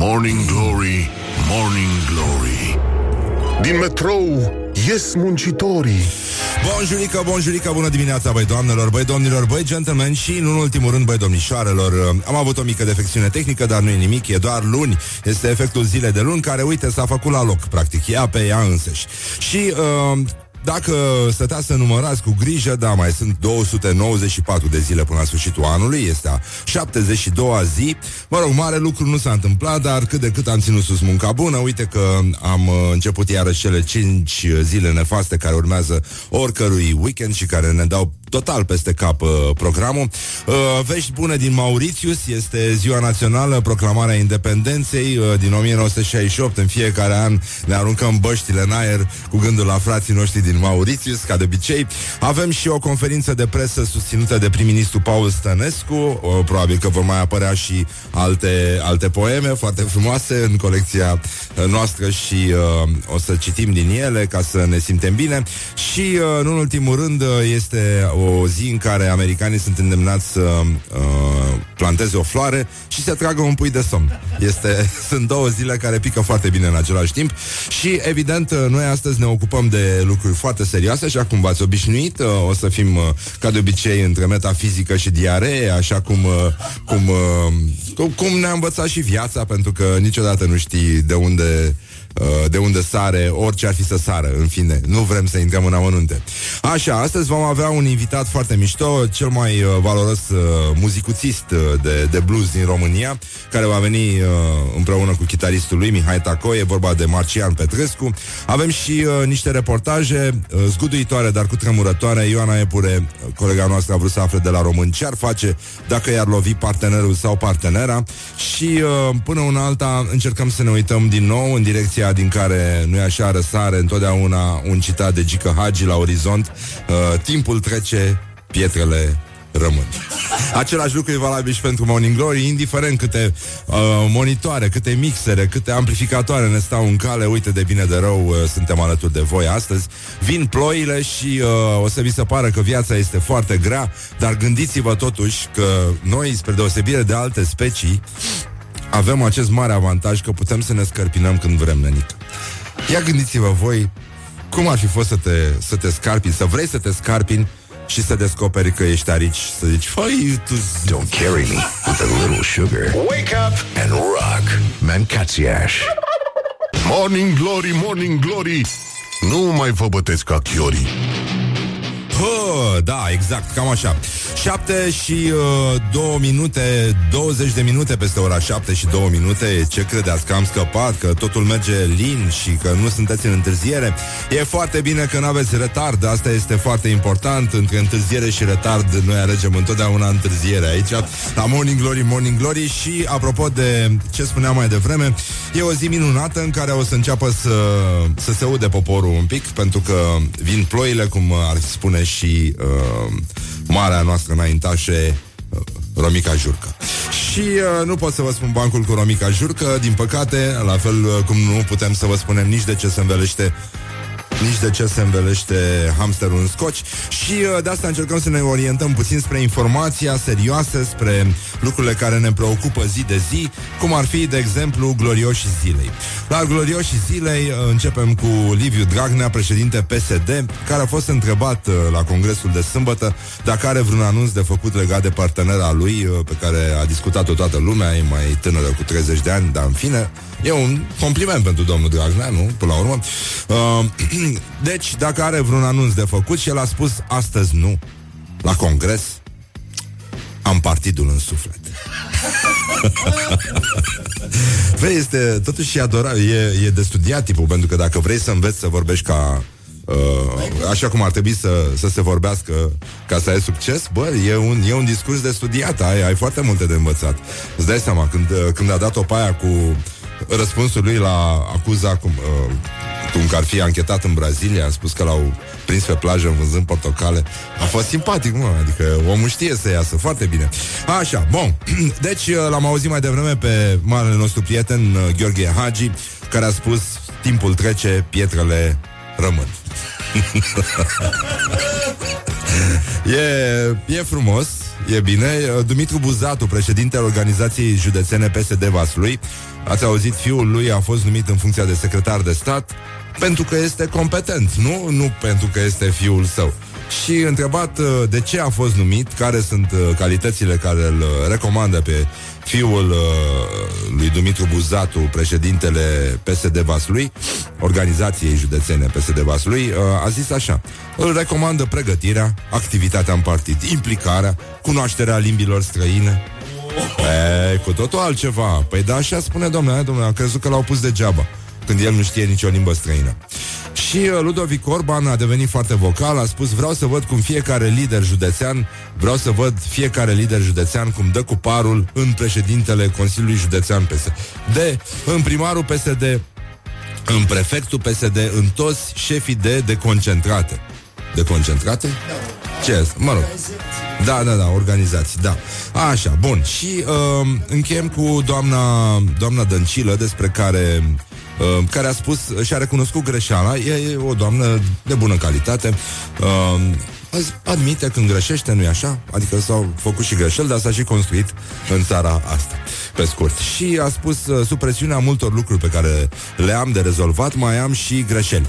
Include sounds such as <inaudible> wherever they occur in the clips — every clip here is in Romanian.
Morning Glory, Morning Glory Din metrou ies muncitorii Bonjurică, bonjurică, bună dimineața, băi doamnelor, băi domnilor, băi gentlemen și, în ultimul rând, băi domnișoarelor. Am avut o mică defecțiune tehnică, dar nu e nimic, e doar luni. Este efectul zilei de luni care, uite, s-a făcut la loc, practic, ea pe ea însăși. Și uh, dacă stăteați să numărați cu grijă, da, mai sunt 294 de zile până la sfârșitul anului, este a 72-a zi. Mă rog, mare lucru nu s-a întâmplat, dar cât de cât am ținut sus munca bună. Uite că am uh, început iarăși cele 5 zile nefaste care urmează oricărui weekend și care ne dau total peste cap uh, programul. Uh, vești bune din Mauritius, este ziua națională, proclamarea independenței uh, din 1968. În fiecare an ne aruncăm băștile în aer cu gândul la frații noștri din Mauritius, ca de obicei. Avem și o conferință de presă susținută de prim-ministru Paul Stănescu. Uh, probabil că vor mai apărea și alte, alte poeme foarte frumoase în colecția uh, noastră și uh, o să citim din ele ca să ne simtem bine. Și, uh, în ultimul rând, uh, este o zi în care americanii sunt îndemnați să uh, planteze o floare și să tragă un pui de somn. Este, <laughs> sunt două zile care pică foarte bine în același timp și, evident, uh, noi astăzi ne ocupăm de lucruri foarte serioase, așa cum v-ați obișnuit. Uh, o să fim, uh, ca de obicei, între metafizică și diaree, așa cum, uh, cum, uh, cum, cum ne-a învățat și viața, pentru că niciodată nu știi de unde uh, de unde sare, orice ar fi să sară, în fine. Nu vrem să intrăm în amănunte. Așa, astăzi vom avea un invitat foarte mișto, cel mai uh, valoros uh, muzicuțist uh, de, de blues din România, care va veni uh, împreună cu chitaristul lui, Mihai Taco, e vorba de Marcian Petrescu. Avem și uh, niște reportaje uh, zguduitoare, dar cu tremurătoare. Ioana Epure, uh, colega noastră, a vrut să afle de la român ce ar face dacă i-ar lovi partenerul sau partenera și uh, până una alta încercăm să ne uităm din nou în direcția din care nu e așa răsare întotdeauna un citat de Gică Hagi la orizont. Uh, timpul trece, pietrele rămân. <laughs> Același lucru e valabil și pentru Morning Glory, indiferent câte uh, monitoare, câte mixere, câte amplificatoare ne stau în cale, uite de bine de rău, uh, suntem alături de voi astăzi. Vin ploile și uh, o să vi se pară că viața este foarte grea, dar gândiți-vă totuși că noi, spre deosebire de alte specii, avem acest mare avantaj că putem să ne scărpinăm când vrem, nenică. Ia gândiți-vă voi cum ar fi fost să te, să te scarpini, să vrei să te scarpini și să descoperi că ești arici, să zici, făi, tu... Don't carry me with a little sugar. Wake up and rock Mancațiaș. Morning Glory, Morning Glory. Nu mai vă bătesc ca chiorii. Hă, da, exact, cam așa 7 și uh, 2 minute 20 de minute peste ora 7 și 2 minute. Ce credeți că am scăpat Că totul merge lin și că nu sunteți în întârziere? E foarte bine că nu aveți retard Asta este foarte important. Între întârziere și retard Noi alegem întotdeauna întârziere aici. La Morning Glory, Morning Glory Și apropo de ce spuneam mai devreme E o zi minunată în care o să înceapă să, să se ude poporul un pic Pentru că vin ploile Cum ar spune și uh, marea noastră înaintașe uh, Romica Jurcă. Și uh, nu pot să vă spun bancul cu Romica Jurcă, din păcate, la fel uh, cum nu putem să vă spunem nici de ce se învelește nici de ce se învelește hamsterul în scoci și uh, de asta încercăm să ne orientăm puțin spre informația serioasă, spre lucrurile care ne preocupă zi de zi, cum ar fi, de exemplu, glorioșii zilei. La glorioșii zilei uh, începem cu Liviu Dragnea, președinte PSD, care a fost întrebat uh, la congresul de sâmbătă dacă are vreun anunț de făcut legat de partenera lui, uh, pe care a discutat-o toată lumea, e mai tânără cu 30 de ani, dar în fine, e un compliment pentru domnul Dragnea, nu? Până la urmă. Uh, <clears throat> deci, dacă are vreun anunț de făcut și el a spus astăzi nu, la congres, am partidul în suflet. <laughs> Vei, este totuși e adorat, e, e de studiat tipul, pentru că dacă vrei să înveți să vorbești ca Uh, așa cum ar trebui să, să se vorbească ca să ai succes, bă, e un, e un discurs de studiat, ai, ai foarte multe de învățat. Îți dai seama, când, uh, când a dat-o pe aia cu răspunsul lui la acuza cum, uh, cum că ar fi anchetat în Brazilia, a spus că l-au prins pe plajă vânzând portocale. A fost simpatic, mă, adică omul știe să iasă foarte bine. Așa, bun. <clears throat> Deci uh, l-am auzit mai devreme pe marele nostru prieten uh, Gheorghe Hagi, care a spus timpul trece, pietrele rămân. <laughs> e, e frumos, e bine. Dumitru Buzatu, președintele organizației județene PSD Vaslui, ați auzit, fiul lui a fost numit în funcția de secretar de stat pentru că este competent, nu? Nu pentru că este fiul său. Și întrebat uh, de ce a fost numit, care sunt uh, calitățile care îl recomandă pe fiul uh, lui Dumitru Buzatu, președintele PSD Vaslui, organizației județene PSD Vaslui, a zis așa, îl recomandă pregătirea, activitatea în partid, implicarea, cunoașterea limbilor străine, E, cu totul altceva. Păi da, așa spune domnule, domnule, am crezut că l-au pus degeaba când el nu știe nicio limbă străină. Și uh, Ludovic Orban a devenit foarte vocal, a spus vreau să văd cum fiecare lider județean, vreau să văd fiecare lider județean cum dă cu parul în președintele Consiliului Județean PSD, în primarul PSD, în prefectul PSD, în toți șefii de deconcentrate. Deconcentrate? Ce Mă rog. Da, da, da, organizații, da. Așa, bun. Și uh, încheiem cu doamna, doamna Dăncilă, despre care uh, care a spus și a recunoscut greșeala. E, e o doamnă de bună calitate. Uh, admite când greșește, nu-i așa? Adică s-au făcut și greșeli, dar s-a și construit în țara asta, pe scurt. Și a spus, uh, sub presiunea multor lucruri pe care le am de rezolvat, mai am și greșeli.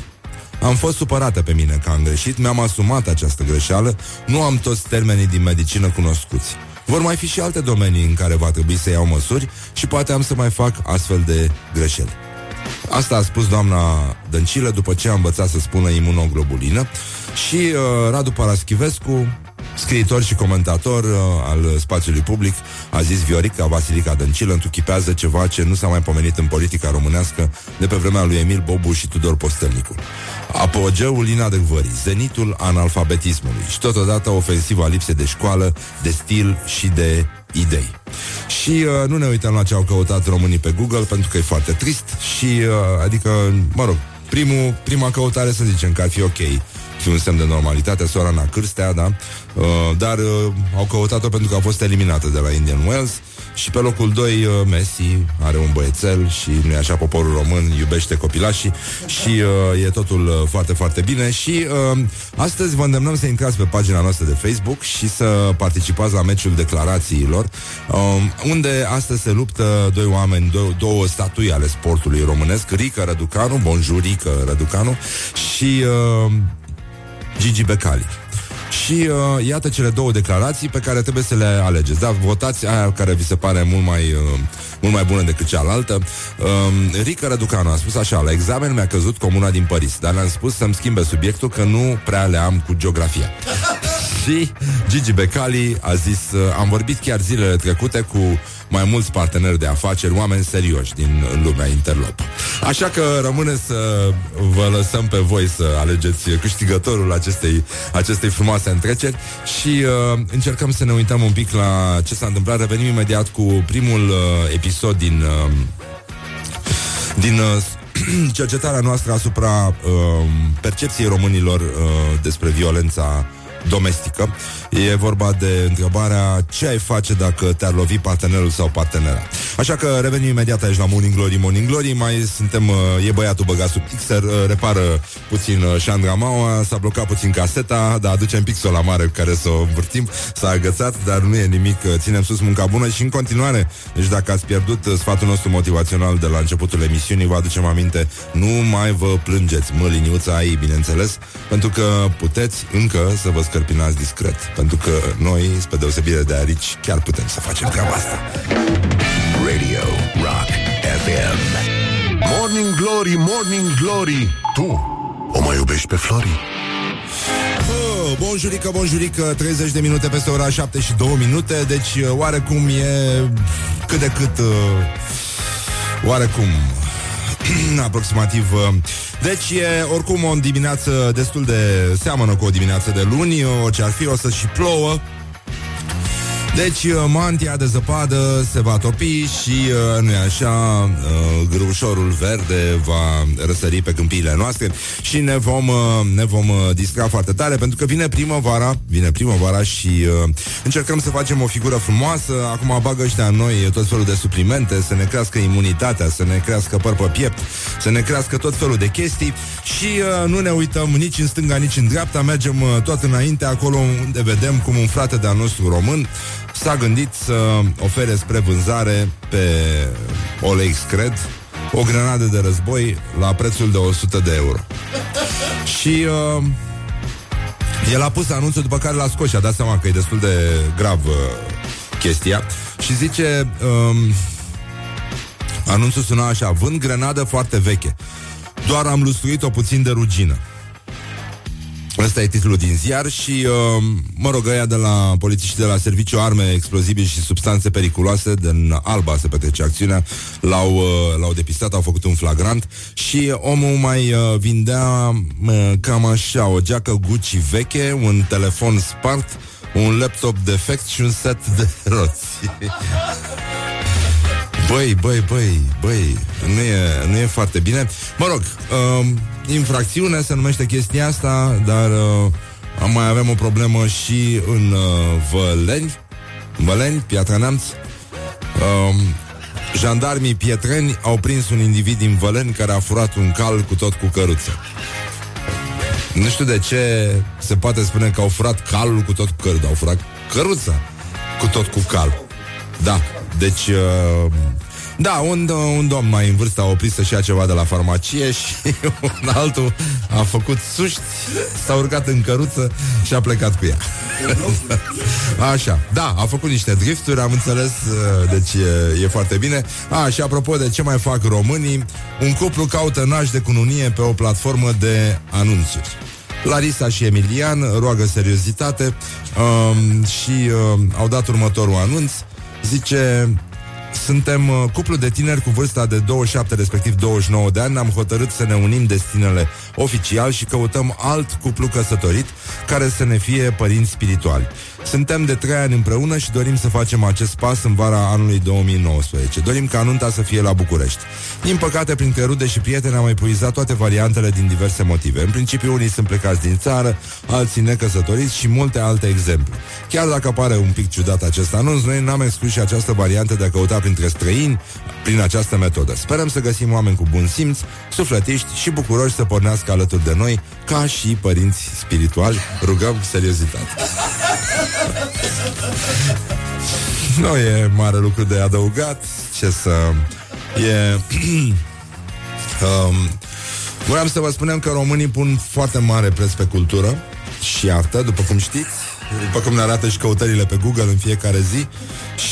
Am fost supărată pe mine că am greșit, mi-am asumat această greșeală, nu am toți termenii din medicină cunoscuți. Vor mai fi și alte domenii în care va trebui să iau măsuri și poate am să mai fac astfel de greșeli. Asta a spus doamna Dăncilă după ce a învățat să spună imunoglobulină și uh, Radu Paraschivescu, scriitor și comentator uh, al spațiului public, a zis Viorica Vasilica Dăncilă întruchipează ceva ce nu s-a mai pomenit în politica românească de pe vremea lui Emil Bobu și Tudor Postelnicu. Apogeul inadecvării, zenitul analfabetismului și totodată ofensiva lipsei de școală, de stil și de idei. Și uh, nu ne uităm la ce au căutat românii pe Google, pentru că e foarte trist și, uh, adică, mă rog, primul, prima căutare să zicem că ar fi ok fi un semn de normalitate, Sorana Cârstea, da? Uh, dar uh, au căutat-o pentru că a fost eliminată de la Indian Wells și pe locul 2 uh, Messi are un băiețel și nu e așa poporul român iubește copilașii și uh, e totul uh, foarte, foarte bine și uh, astăzi vă îndemnăm să intrați pe pagina noastră de Facebook și să participați la meciul declarațiilor uh, unde astăzi se luptă doi oameni, două, două statui ale sportului românesc, Rica Răducanu, bonjour Rica Răducanu și uh, Gigi Becali. Și uh, iată cele două declarații pe care trebuie să le alegeți. Da, votați aia care vi se pare mult mai, uh, mult mai bună decât cealaltă. Uh, Rica Răducanu a spus așa, la examen mi-a căzut comuna din Paris, dar le-am spus să-mi schimbe subiectul că nu prea le am cu geografia. <laughs> și Gigi Becali a zis, uh, am vorbit chiar zilele trecute cu mai mulți parteneri de afaceri, oameni serioși din lumea interlop. Așa că rămâne să vă lăsăm pe voi să alegeți câștigătorul acestei, acestei frumoase întreceri și uh, încercăm să ne uităm un pic la ce s-a întâmplat. Revenim imediat cu primul uh, episod din... Uh, din uh, <clears throat> cercetarea noastră asupra uh, percepției românilor uh, despre violența domestică. E vorba de întrebarea ce ai face dacă te-ar lovi partenerul sau partenera. Așa că revenim imediat aici la Morning Glory, Morning Glory. Mai suntem, uh, e băiatul băgat sub pixer, uh, repară puțin uh, șandra maua, s-a blocat puțin caseta, dar aducem pixul la mare care să o învârtim, s-a agățat, dar nu e nimic, ținem sus munca bună și în continuare, deci dacă ați pierdut sfatul nostru motivațional de la începutul emisiunii, vă aducem aminte, nu mai vă plângeți, mă liniuța ai, bineînțeles, pentru că puteți încă să vă scărpinați discret, pentru că noi, spre deosebire de aici, chiar putem să facem treaba asta. Radio Rock FM Morning Glory, Morning Glory Tu o mai iubești pe Flori? Oh, bonjurică, bonjurică 30 de minute peste ora 7 și 2 minute Deci uh, oarecum e Cât de cât uh, Oarecum Aproximativ uh, deci e oricum o dimineață destul de seamănă cu o dimineață de luni, orice ar fi, o să și plouă. Deci, uh, mantia de zăpadă se va topi și, uh, nu e așa, uh, grușorul verde va răsări pe câmpiile noastre și ne vom, uh, ne vom uh, distra foarte tare pentru că vine primăvara, vine primăvara și uh, încercăm să facem o figură frumoasă. Acum bagă ăștia în noi tot felul de suplimente, să ne crească imunitatea, să ne crească păr pe piept, să ne crească tot felul de chestii și uh, nu ne uităm nici în stânga, nici în dreapta, mergem uh, tot înainte, acolo unde vedem cum un frate de-a nostru român s-a gândit să ofere spre vânzare pe OLX, cred, o grenadă de război la prețul de 100 de euro. Și uh, el a pus anunțul după care l-a scos și a dat seama că e destul de grav uh, chestia. Și zice um, anunțul suna așa vând grenadă foarte veche. Doar am lustruit-o puțin de rugină Ăsta e titlul din ziar și, uh, mă rog, ăia de la polițiști de la Serviciu Arme, Explozibili și Substanțe Periculoase din Alba se petrece acțiunea, l-au, uh, l-au depistat, au făcut un flagrant și omul mai uh, vindea uh, cam așa, o geacă Gucci veche, un telefon spart, un laptop defect și un set de roți. <laughs> Băi, băi, băi, băi, nu e, nu e foarte bine. Mă rog, uh, infracțiune se numește chestia asta, dar uh, mai avem o problemă și în uh, Văleni, Văleni, Piatra Neamț. Uh, jandarmii pietreni au prins un individ din Văleni care a furat un cal cu tot cu căruță. Nu știu de ce se poate spune că au furat calul cu tot cu căruță, au furat căruța cu tot cu cal. Da, deci uh, da, un, un domn mai în vârstă a oprit să-și ia ceva de la farmacie <laughs> și un altul a făcut suști, s-a urcat în căruță și a plecat cu ea. <laughs> Așa, da, a făcut niște drifturi, am înțeles, uh, deci e, e foarte bine. A, și apropo de ce mai fac românii, un cuplu caută naș de cununie pe o platformă de anunțuri. Larisa și Emilian roagă seriozitate um, și um, au dat următorul anunț. Zice, suntem uh, cuplu de tineri cu vârsta de 27, respectiv 29 de ani. Ne-am hotărât să ne unim destinele oficial și căutăm alt cuplu căsătorit care să ne fie părinți spirituali. Suntem de trei ani împreună și dorim să facem acest pas în vara anului 2019. Dorim ca anunta să fie la București. Din păcate, printre rude și prieteni am epuizat toate variantele din diverse motive. În principiu, unii sunt plecați din țară, alții necăsătoriți și multe alte exemple. Chiar dacă pare un pic ciudat acest anunț, noi n-am exclus și această variantă de a căuta printre străini prin această metodă. Sperăm să găsim oameni cu bun simț, sufletiști și bucuroși să pornească alături de noi, ca și părinți spirituali. Rugăm seriozitate. Nu e mare lucru de adăugat, ce să... E... <clears throat> um, Voiam să vă spunem că românii pun foarte mare preț pe cultură și artă, după cum știți, după cum ne arată și căutările pe Google în fiecare zi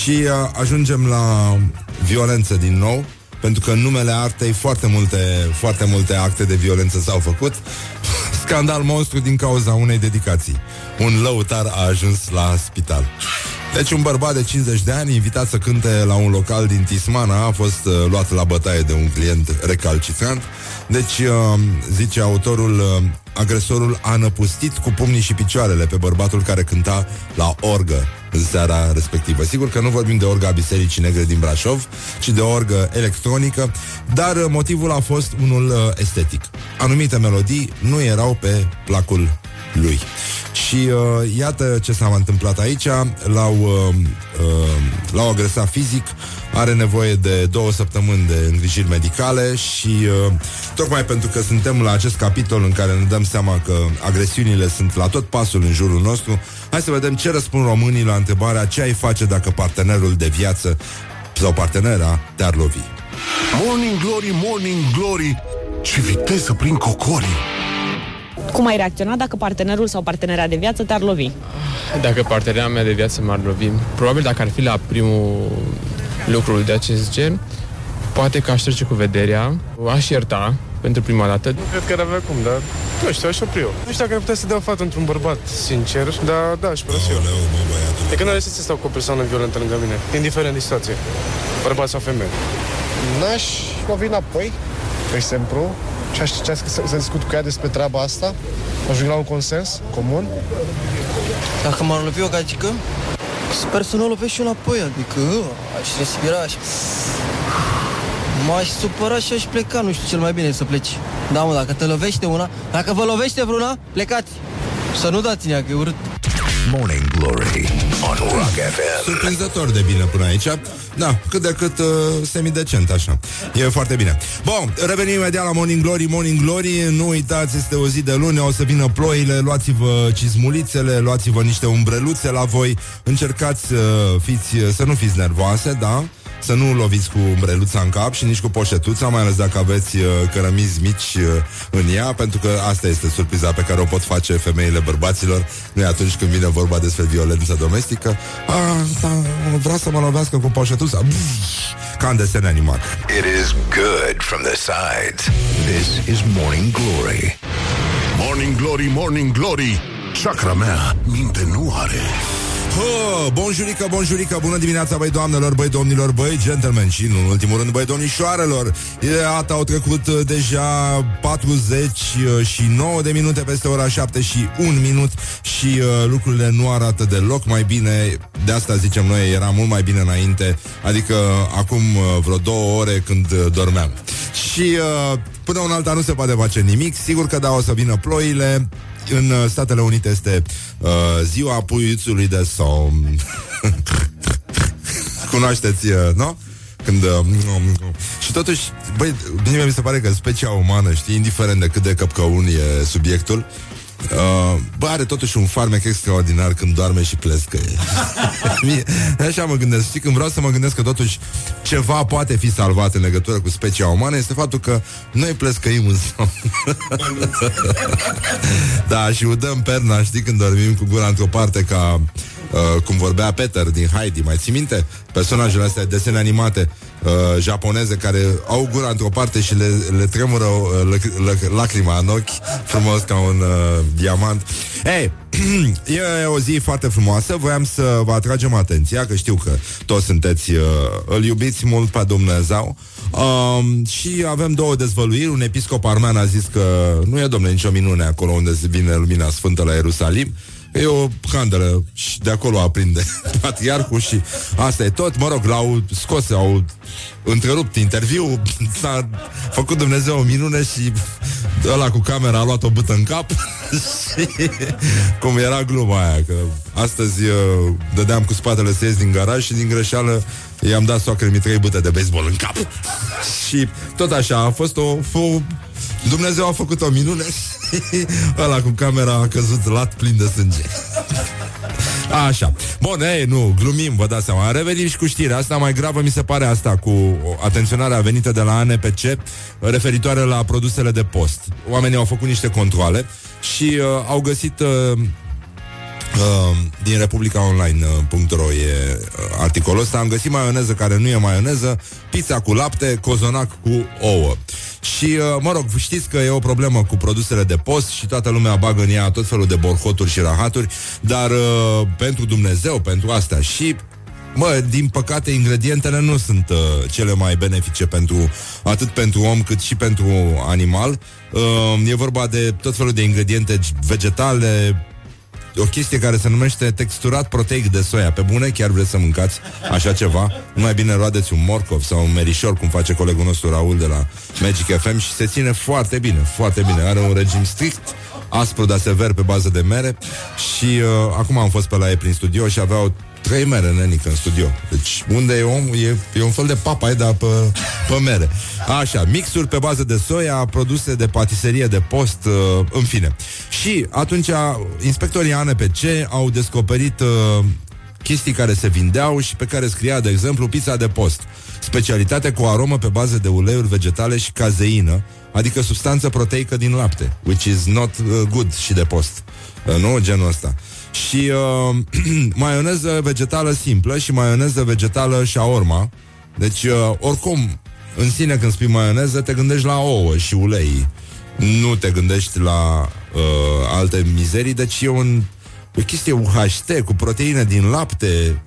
și uh, ajungem la violență din nou, pentru că în numele artei foarte multe, foarte multe acte de violență s-au făcut. <laughs> Scandal monstru din cauza unei dedicații. Un lăutar a ajuns la spital. Deci un bărbat de 50 de ani, invitat să cânte la un local din Tismana, a fost uh, luat la bătaie de un client recalcitrant. Deci, uh, zice autorul, uh, agresorul a năpustit cu pumnii și picioarele pe bărbatul care cânta la orgă în seara respectivă. Sigur că nu vorbim de orga Bisericii Negre din Brașov, ci de orgă electronică, dar uh, motivul a fost unul uh, estetic. Anumite melodii nu erau pe placul lui. Și uh, iată ce s-a întâmplat aici. L-au, uh, uh, l-au agresat fizic. Are nevoie de două săptămâni de îngrijiri medicale Și uh, tocmai pentru că suntem la acest capitol În care ne dăm seama că agresiunile sunt la tot pasul în jurul nostru Hai să vedem ce răspund românii la întrebarea Ce ai face dacă partenerul de viață Sau partenera te-ar lovi. Morning Glory, Morning Glory. Ce viteză prin cocorii cum ai reacționa dacă partenerul sau partenera de viață te-ar lovi? Dacă partenera mea de viață m-ar lovi, probabil dacă ar fi la primul lucru de acest gen, poate că aș trece cu vederea, aș ierta pentru prima dată. Nu cred că ar avea cum, dar nu știu, aș opri eu. Nu știu dacă ar putea să dea fată într-un bărbat sincer, dar da, aș părăsi eu. De că nu are să stau cu o persoană violentă lângă mine, indiferent de situație, bărbat sau femeie. N-aș lovi înapoi, de exemplu, și aș să, să, să discut cu ea despre treaba asta, ajung la un consens comun. Dacă m-ar lovi o gagică, Sper să nu o lovesc și eu înapoi, adică uh, aș respira și... M-aș supăra și aș pleca, nu știu cel mai bine să pleci. Da, mă, dacă te lovește una, dacă vă lovește vreuna, plecați. Să nu dați ea, că e urât. Morning Glory on Rock FM. Surprinzător de bine până aici. Da, cât de cât uh, semidecent așa. E foarte bine. Bun, revenim imediat la Morning Glory. Morning Glory, nu uitați, este o zi de luni. O să vină ploile, luați-vă cizmulițele Luați-vă niște umbreluțe la voi. Încercați uh, fiți, să nu fiți nervoase, da? Să nu loviți cu umbreluța în cap și nici cu poșetuța, mai ales dacă aveți uh, cărămizi mici uh, în ea, pentru că asta este surpriza pe care o pot face femeile bărbaților, nu atunci când vine vorba despre violență domestică. A, da, vrea să mă lovească cu poșetuța. Buf, ca în desene animat. It is good from the sides. This is Morning Glory. Morning Glory, Morning Glory. Chakra mea minte nu are. Oh, bonjurică, bonjurică, bună dimineața, băi doamnelor, băi domnilor, băi gentlemen și, în ultimul rând, băi domnișoarelor. Iată, au trecut uh, deja 49 de minute peste ora 7 și 1 minut și uh, lucrurile nu arată deloc mai bine. De asta zicem noi, era mult mai bine înainte, adică acum uh, vreo două ore când uh, dormeam. Și uh, până un alta nu se poate face nimic, sigur că da, o să vină ploile, în uh, Statele Unite este uh, ziua puiuțului de somn. <laughs> Cunoașteți, uh, nu? Când, uh, și totuși, băi, bine mi se pare că specia umană, știi, indiferent de cât de căpcăun e subiectul, Uh, bă, are totuși un farmec extraordinar când doarme și plescăie. <laughs> Mie- Așa mă gândesc. Știi, când vreau să mă gândesc că totuși ceva poate fi salvat în legătură cu specia umană, este faptul că noi plescăim în somn. <laughs> da, și udăm perna, știi, când dormim cu gura într-o parte ca... Uh, cum vorbea Peter din Heidi, mai ții minte? Personajele astea de desene animate uh, japoneze care au gura într-o parte și le, le tremură uh, lăc- lăc- lacrima în ochi, frumos ca un uh, diamant. Ei, <clears throat> e o zi foarte frumoasă, voiam să vă atragem atenția, că știu că toți sunteți, uh, îl iubiți mult pe Dumnezeu, Um, și avem două dezvăluiri. Un episcop armean a zis că nu e, domnule, nicio minune acolo unde vine lumina sfântă la Ierusalim. E o candelă și de acolo aprinde <laughs> patriarhul și asta e tot. Mă rog, l-au scos, au întrerupt interviul, <laughs> s-a făcut Dumnezeu o minune și ăla cu camera a luat o bâtă în cap <laughs> și cum era gluma aia, că astăzi uh, dădeam cu spatele să ies din garaj și din greșeală i-am dat soacră mi trei bâte de baseball în cap. și tot așa, a fost o, o Dumnezeu a făcut o minune și ăla cu camera a căzut lat plin de sânge. Așa. Bun, ei, nu, glumim, vă dați seama. Revenim și cu știrea asta. Mai gravă mi se pare asta cu atenționarea venită de la ANPC referitoare la produsele de post. Oamenii au făcut niște controle și uh, au găsit uh, Uh, din Republica Online.ro e uh, articolul ăsta Am găsit maioneză care nu e maioneză Pizza cu lapte, cozonac cu ouă Și, uh, mă rog, știți că e o problemă cu produsele de post Și toată lumea bagă în ea tot felul de borhoturi și rahaturi Dar uh, pentru Dumnezeu, pentru asta Și Mă, din păcate, ingredientele nu sunt uh, cele mai benefice pentru atât pentru om cât și pentru animal. Uh, e vorba de tot felul de ingrediente vegetale, o chestie care se numește texturat proteic de soia. Pe bune, chiar vreți să mâncați așa ceva? Nu mai bine roadeți un morcov sau un merișor, cum face colegul nostru Raul de la Magic FM și se ține foarte bine, foarte bine. Are un regim strict, aspru, dar sever pe bază de mere și uh, acum am fost pe la ei prin studio și aveau trei mere nenică în studio. Deci unde e om, e, e un fel de papai, dar pe, pe mere. Așa, mixuri pe bază de soia, produse de patiserie de post, uh, în fine. Și atunci inspectorii ANPC au descoperit uh, chestii care se vindeau și pe care scria, de exemplu, pizza de post. Specialitate cu aromă pe bază de uleiuri vegetale și cazeină, adică substanță proteică din lapte, which is not uh, good și de post. Uh, nu genul ăsta. Și uh, <clears throat> maioneză vegetală simplă și maioneză vegetală shaorma. Deci, uh, oricum, în sine când spui maioneză, te gândești la ouă și ulei. Nu te gândești la uh, alte mizerii, deci e un, o chestie UHT cu proteine din lapte.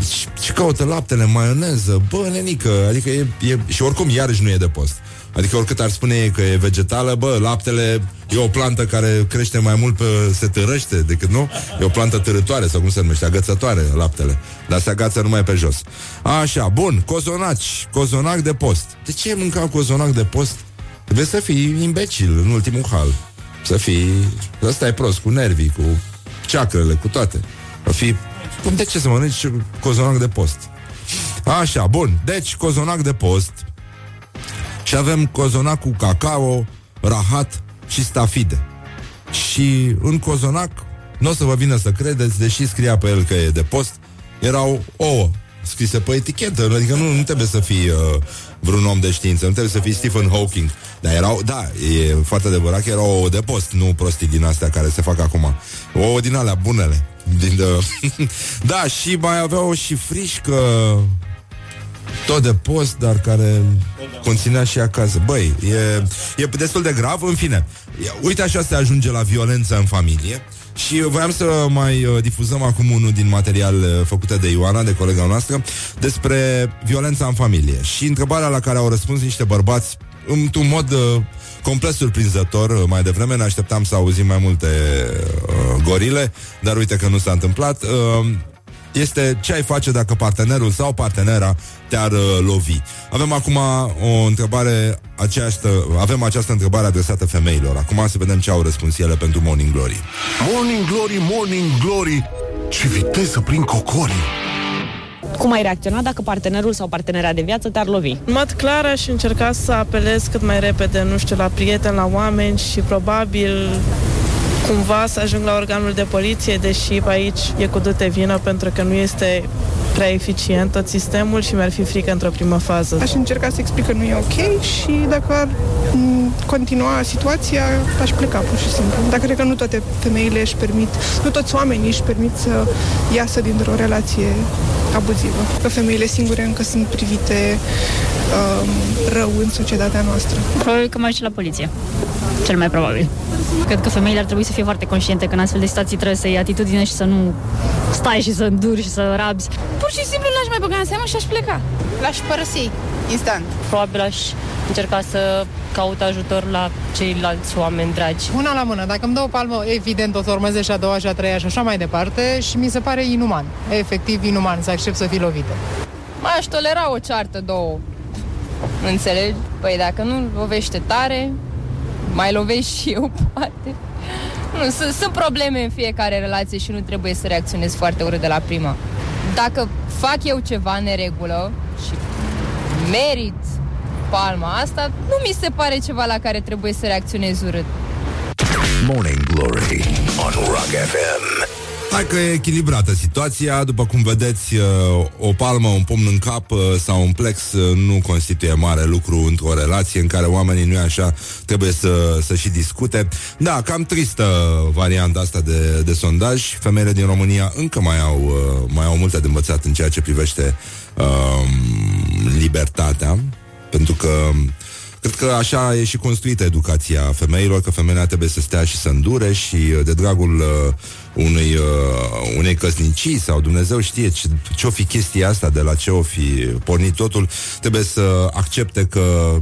Și, și caută laptele, maioneză, bă, nenică, adică e, e, și oricum iarăși nu e de post. Adică oricât ar spune ei că e vegetală, bă, laptele e o plantă care crește mai mult pe se târăște decât nu. E o plantă târătoare sau cum se numește, agățătoare laptele. Dar se agață numai pe jos. Așa, bun, cozonaci, cozonac de post. De ce mânca cozonac de post? Trebuie să fii imbecil în ultimul hal. Să fii... Să stai prost cu nervii, cu ceacrele, cu toate. Să fii... Cum de ce să mănânci cozonac de post? Așa, bun. Deci, cozonac de post și avem cozonac cu cacao, rahat și stafide. Și în cozonac, nu o să vă vină să credeți, deși scria pe el că e de post, erau ouă scrise pe etichetă, adică nu, nu trebuie să fii uh, vreun om de știință, nu trebuie să fii Stephen Hawking. Dar erau, da, e foarte adevărat că erau ouă de post, nu prostii din astea care se fac acum. Ouă din alea bunele. Din de... <laughs> da, și mai aveau și frișcă tot de post, dar care conținea și acasă. Băi, e, e destul de grav, în fine. Uite așa se ajunge la violență în familie. Și voiam să mai uh, difuzăm acum unul din material uh, făcute de Ioana, de colega noastră, despre violența în familie. Și întrebarea la care au răspuns niște bărbați într-un mod uh, complet surprinzător. Uh, mai devreme ne așteptam să auzim mai multe uh, gorile, dar uite că nu s-a întâmplat. Uh, este ce ai face dacă partenerul sau partenera te-ar uh, lovi. Avem acum o întrebare, această, avem această întrebare adresată femeilor. Acum să vedem ce au răspuns ele pentru Morning Glory. Morning Glory, Morning Glory, ce viteză prin cocorii! Cum ai reacționa dacă partenerul sau partenera de viață te-ar lovi? În mod clar aș încerca să apelez cât mai repede, nu știu, la prieteni, la oameni și probabil cumva să ajung la organul de poliție, deși aici e cu dute vină pentru că nu este prea eficient tot sistemul și mi-ar fi frică într-o primă fază. Aș încerca să explic că nu e ok și dacă ar continua situația, aș pleca pur și simplu. Dar cred că nu toate femeile își permit, nu toți oamenii își permit să iasă dintr-o relație abuzivă. Că femeile singure încă sunt privite um, rău în societatea noastră. Probabil că mai la poliție. Cel mai probabil. Cred că femeile ar trebui să fie foarte conștiente că în astfel de situații trebuie să iei atitudine și să nu stai și să înduri și să rabzi. Pur și simplu n-aș mai băga în seamă și aș pleca. L-aș părăsi instant. Probabil aș încerca să caut ajutor la ceilalți oameni dragi. Una la mână, dacă îmi dau o palmă, evident o să urmeze și a doua și a treia și așa mai departe și mi se pare inuman, efectiv inuman să accept să fii lovită. Mai aș tolera o ceartă, două. Înțelegi? Păi dacă nu lovește tare, mai lovești și eu, <laughs> poate. Nu, sunt probleme în fiecare relație și nu trebuie să reacționez foarte urât de la prima. Dacă fac eu ceva neregulă și merit palma asta, nu mi se pare ceva la care trebuie să reacționez urât. Morning Glory on Rock FM. Hai că e echilibrată situația, după cum vedeți, uh, o palmă, un pumn în cap uh, sau un plex uh, nu constituie mare lucru într-o relație în care oamenii nu așa trebuie să, să și discute. Da, cam tristă varianta asta de, de sondaj. Femeile din România încă mai au, mai au multe de învățat în ceea ce privește uh, libertatea, pentru că Cred că așa e și construită educația femeilor, că femeia trebuie să stea și să îndure și de dragul uh, unui, uh, unei căsnicii sau Dumnezeu știe ce, ce-o fi chestia asta, de la ce o fi pornit totul, trebuie să accepte că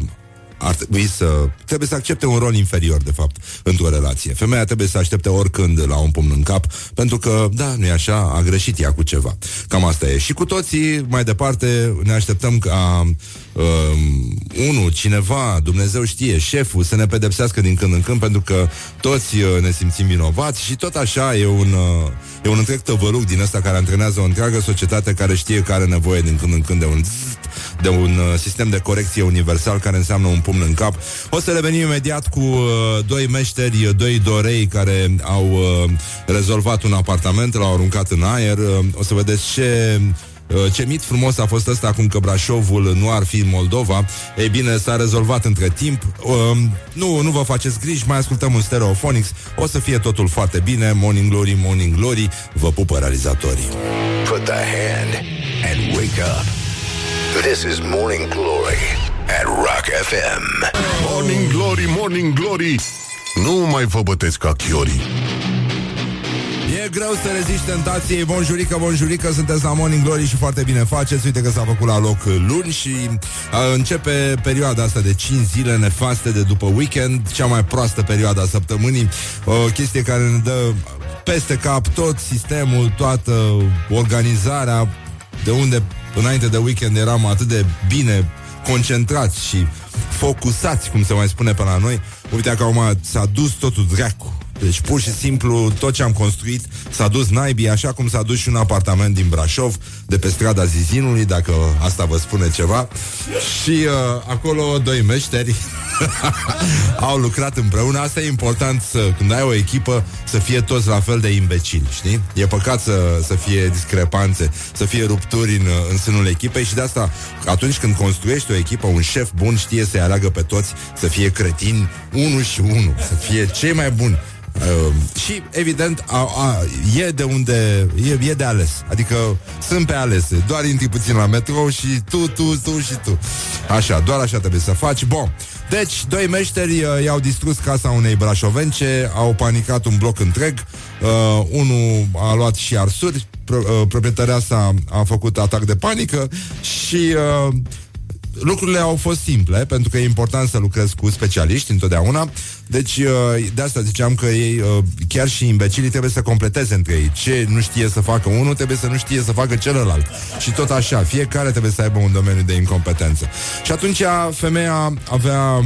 ar trebui să... Trebuie să accepte un rol inferior, de fapt, într-o relație. Femeia trebuie să aștepte oricând la un pumn în cap, pentru că, da, nu e așa, a greșit ea cu ceva. Cam asta e. Și cu toții, mai departe, ne așteptăm ca uh, unul, cineva, Dumnezeu știe, șeful, să ne pedepsească din când în când, pentru că toți uh, ne simțim vinovați și tot așa e un, uh, e un întreg tăvăluc din ăsta care antrenează o întreagă societate care știe că are nevoie din când în când de un de un uh, sistem de corecție universal care înseamnă un pumn în cap. O să revenim imediat cu uh, doi meșteri, uh, doi dorei care au uh, rezolvat un apartament, l-au aruncat în aer. Uh, o să vedeți ce uh, ce mit frumos a fost ăsta acum că Brașovul nu ar fi în Moldova. Ei bine, s-a rezolvat între timp. Uh, nu, nu vă faceți griji, mai ascultăm un stereophonics. O să fie totul foarte bine. Morning Glory, Morning Glory. Vă pupă realizatorii. Put the hand and wake up. This is Morning Glory at Rock FM. Morning Glory, Morning Glory. Nu mai vă bătesc ca chiorii. E greu să reziști tentației. Bonjurică, bonjurică, sunteți la Morning Glory Și foarte bine faceți, uite că s-a făcut la loc luni Și uh, începe perioada asta de 5 zile nefaste De după weekend, cea mai proastă perioadă a săptămânii. O chestie care ne dă peste cap tot sistemul Toată organizarea De unde înainte de weekend eram atât de bine concentrați și focusați, cum se mai spune pe la noi, uite că acum s-a dus totul dracu. Deci pur și simplu tot ce am construit s-a dus naibii, așa cum s-a dus și un apartament din Brașov, de pe strada Zizinului, dacă asta vă spune ceva. Și uh, acolo doi meșteri <laughs> au lucrat împreună. Asta e important să, când ai o echipă, să fie toți la fel de imbecili, știi? E păcat să, să fie discrepanțe, să fie rupturi în, în sânul echipei și de asta, atunci când construiești o echipă, un șef bun știe să-i aleagă pe toți să fie cretini, unul și unul, să fie cei mai buni. Uh, și, evident, a, a, e de unde e, e de ales. Adică sunt pe alese. Doar intri puțin la metrou și tu, tu, tu și tu. Așa, doar așa trebuie să faci. Bun. Deci, doi meșteri uh, i-au distrus casa unei brașovence, au panicat un bloc întreg, uh, unul a luat și arsuri, pro, uh, proprietarea sa a făcut atac de panică și uh, lucrurile au fost simple, pentru că e important să lucrezi cu specialiști întotdeauna. Deci, uh, de asta ziceam că ei, uh, chiar și imbecilii, trebuie să completeze între ei. Ce nu știe să facă unul, trebuie să nu știe să facă celălalt. Și tot așa, fiecare trebuie să aibă un domeniu de incompetență. Și atunci femeia avea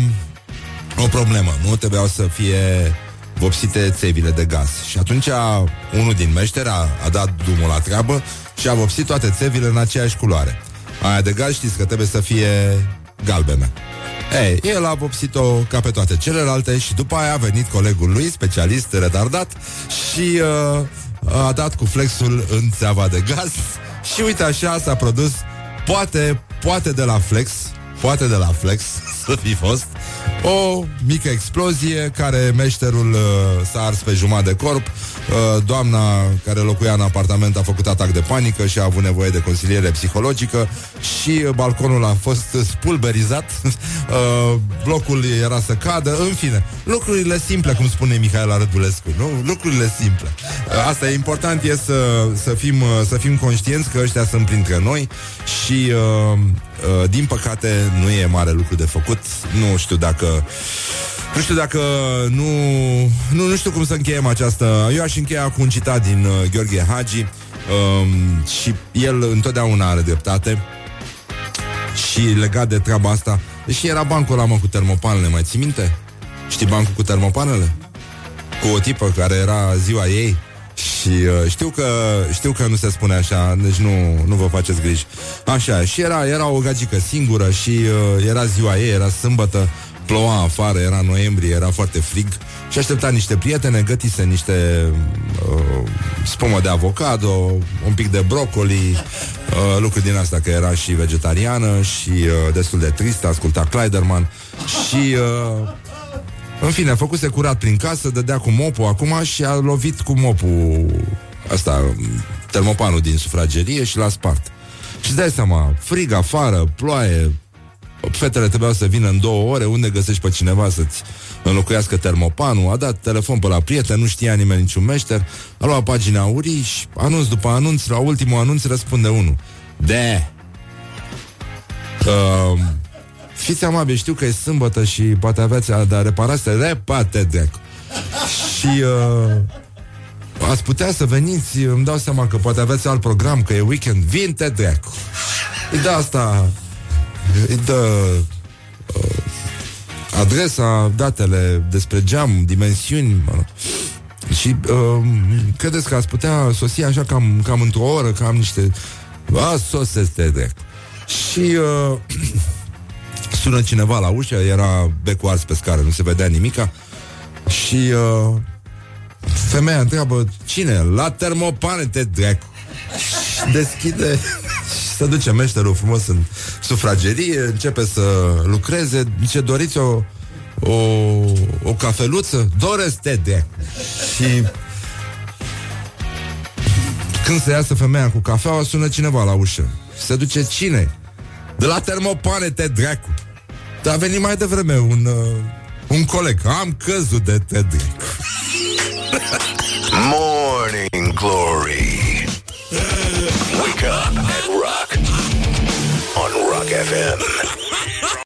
o problemă, nu? Trebuiau să fie vopsite țevile de gaz. Și atunci unul din meșteri a, a dat drumul la treabă și a vopsit toate țevile în aceeași culoare. Aia de gaz știți că trebuie să fie galbenă. Ei, el a vopsit-o ca pe toate celelalte și după aia a venit colegul lui, specialist retardat, și uh, a dat cu flexul în țeava de gaz <laughs> și uite așa s-a produs, poate, poate de la flex, poate de la flex <laughs> să fi fost, o mică explozie care meșterul uh, s-a ars pe jumătate de corp, uh, doamna care locuia în apartament a făcut atac de panică și a avut nevoie de consiliere psihologică și uh, balconul a fost spulberizat, <laughs> uh, blocul era să cadă, în fine, lucrurile simple, cum spune Mihaela Rădulescu, nu? Lucrurile simple. Uh, asta e important, e să, să, fim, uh, să fim conștienți că ăștia sunt printre noi și uh, uh, din păcate nu e mare lucru de făcut, nu știu dacă nu știu dacă nu, nu, nu știu cum să încheiem această... Eu aș încheia cu un citat din uh, Gheorghe Hagi um, și el întotdeauna are dreptate și legat de treaba asta, deși era bancul ăla mă cu termopanele, mai ții minte? Știi bancul cu termopanele? Cu o tipă care era ziua ei și uh, știu că știu că nu se spune așa, deci nu, nu vă faceți griji. Așa, și era, era o gagică singură și uh, era ziua ei, era sâmbătă ploua afară, era noiembrie, era foarte frig și aștepta niște prietene, gătise niște uh, spumă de avocado, un pic de brocoli, uh, lucruri din asta, că era și vegetariană și uh, destul de tristă, asculta Kleiderman și uh, în fine, a făcuse curat prin casă, dădea cu mopul acum și a lovit cu mopul asta, termopanul din sufragerie și l-a spart. Și dai seama, frig afară, ploaie, fetele trebuiau să vină în două ore, unde găsești pe cineva să-ți înlocuiască termopanul, a dat telefon pe la prieten, nu știa nimeni niciun meșter, a luat pagina aurii și anunț după anunț, la ultimul anunț răspunde unul. De! Uh, fiți amabili, știu că e sâmbătă și poate aveți a da reparație, repate de Și uh, ați putea să veniți, îmi dau seama că poate aveți alt program, că e weekend, vin te dracu. De asta îi dă uh, adresa, datele despre geam, dimensiuni, mă rog. Și uh, credeți că ați putea sosi așa cam, cam într-o oră, cam niște... A, soseste de Și uh, <clears throat> sună cineva la ușă, era becul ars pe scară, nu se vedea nimica. Și uh, femeia întreabă, cine? La termopane te dracu. Deschide <laughs> se duce meșterul frumos în sufragerie, începe să lucreze, zice, doriți o, o, o cafeluță? Doresc te de. Și când se iasă femeia cu cafeaua, sună cineva la ușă. Se duce cine? De la termopane te dracu. Dar a venit mai devreme un, uh, un coleg. Am căzut de te dracu. Morning Glory. Wake up and rock. FM.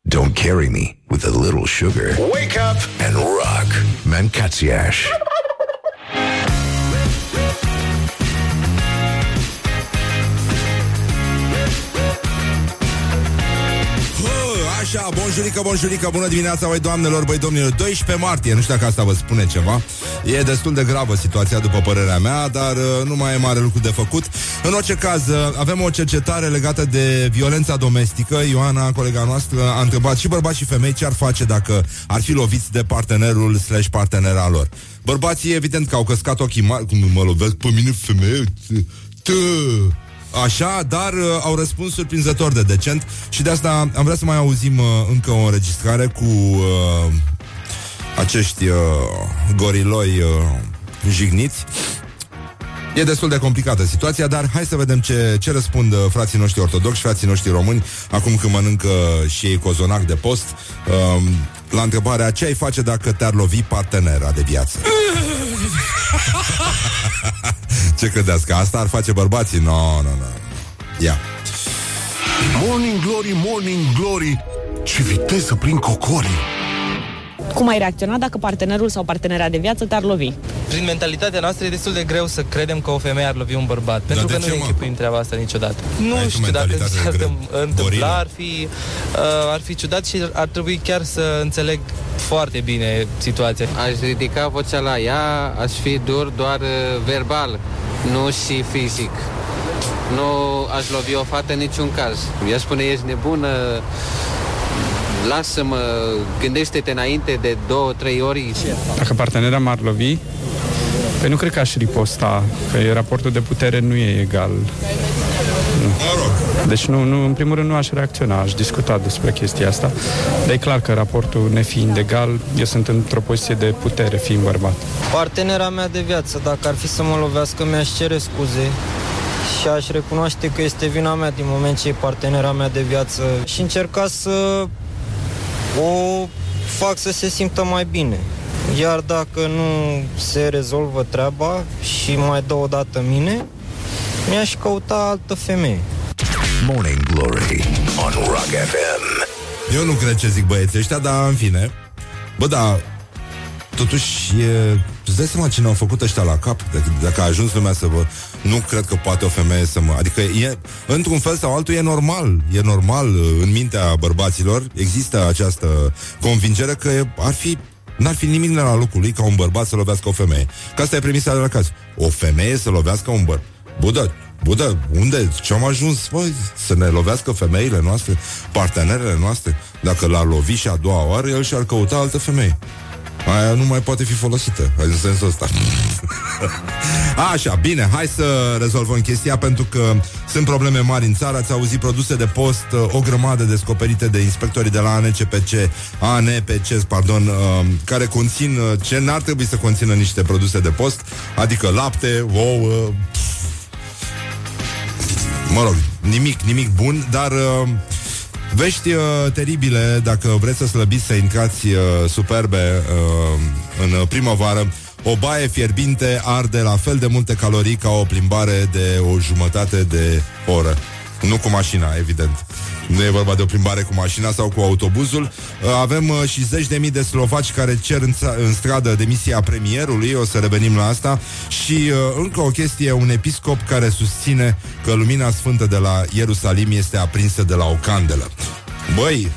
Don't carry me with a little sugar. Wake up and rock. Mancațiaș. Așa, bonjurică, bonjurică, bună dimineața, băi doamnelor, băi domnilor. 12 martie, nu știu dacă asta vă spune ceva. E destul de gravă situația, după părerea mea Dar uh, nu mai e mare lucru de făcut. În orice caz, uh, avem o cercetare legată de violența domestică. Ioana, colega noastră, a întrebat și bărbați și femei Ce ar face dacă ar fi loviți de partenerul slash partenera lor. Bărbații, evident că au căscat ochii mari Cum mă lovesc pe mine femeie Tă, Așa, dar uh, au răspuns surprinzător de decent și de asta am vrea să mai auzim uh, încă o înregistrare cu uh, acești uh, goriloi uh, jigniți. E destul de complicată situația, dar hai să vedem ce, ce răspund uh, frații noștri ortodoxi, frații noștri români, acum când mănâncă și ei cozonac de post, uh, la întrebarea ce ai face dacă te-ar lovi partenera de viață. <laughs> ce credeți că asta ar face bărbații? Nu, no, nu, no, nu. No. Ia. Morning Glory, Morning Glory. Ce viteză prin cocorii. Cum ai reacționa dacă partenerul sau partenera de viață te-ar lovi? Prin mentalitatea noastră e destul de greu să credem că o femeie ar lovi un bărbat, pentru că nu ne închipuim treaba asta niciodată. Nu Ai tu știu dacă mentalitate se de întâmpla, gorila. ar fi, uh, ar fi ciudat și ar trebui chiar să înțeleg foarte bine situația. Aș ridica vocea la ea, aș fi dur doar uh, verbal, nu și fizic. Nu aș lovi o fată în niciun caz. Ea spune, ești nebună, lasă-mă, gândește-te înainte de două, trei ori. Dacă partenera m-ar lovi, Păi nu cred că aș riposta, că raportul de putere nu e egal. Nu. Deci nu, nu, în primul rând nu aș reacționa, aș discuta despre chestia asta, dar e clar că raportul nefiind egal, eu sunt într-o poziție de putere fiind bărbat. Partenera mea de viață, dacă ar fi să mă lovească, mi-aș cere scuze și aș recunoaște că este vina mea din moment ce e partenera mea de viață și încerca să o fac să se simtă mai bine. Iar dacă nu se rezolvă treaba și mai dă o dată mine, mi-aș căuta altă femeie. Morning Glory on Rock FM. Eu nu cred ce zic băieții ăștia, dar în fine. Bă, da, totuși e... Îți dai seama ce ne-au făcut ăștia la cap? Dacă, dacă a ajuns lumea să vă... Nu cred că poate o femeie să mă... Adică e, într-un fel sau altul e normal. E normal în mintea bărbaților. Există această convingere că ar fi N-ar fi nimic la locul lui ca un bărbat să lovească o femeie. Că asta e premisa de la caz. O femeie să lovească un bărbat. Budă, Budă, unde? Ce am ajuns? Băi, să ne lovească femeile noastre, partenerele noastre. Dacă l-ar lovi și a doua oară, el și-ar căuta altă femeie. Aia nu mai poate fi folosită În sensul ăsta <laughs> Așa, bine, hai să rezolvăm chestia Pentru că sunt probleme mari în țară Ați auzit produse de post O grămadă descoperite de inspectorii de la ANCPC ANPC, pardon uh, Care conțin uh, ce n-ar trebui să conțină Niște produse de post Adică lapte, ouă pf, Mă rog, nimic, nimic bun Dar... Uh, Vești uh, teribile, dacă vreți să slăbiți, să intrați uh, superbe uh, în primăvară. O baie fierbinte arde la fel de multe calorii ca o plimbare de o jumătate de oră. Nu cu mașina, evident. Nu e vorba de o plimbare cu mașina sau cu autobuzul. Uh, Avem uh, și zeci de mii de slovaci care cer în, ța- în stradă demisia premierului, o să revenim la asta. Și uh, încă o chestie, un episcop care susține că lumina sfântă de la Ierusalim este aprinsă de la o candelă. Băi,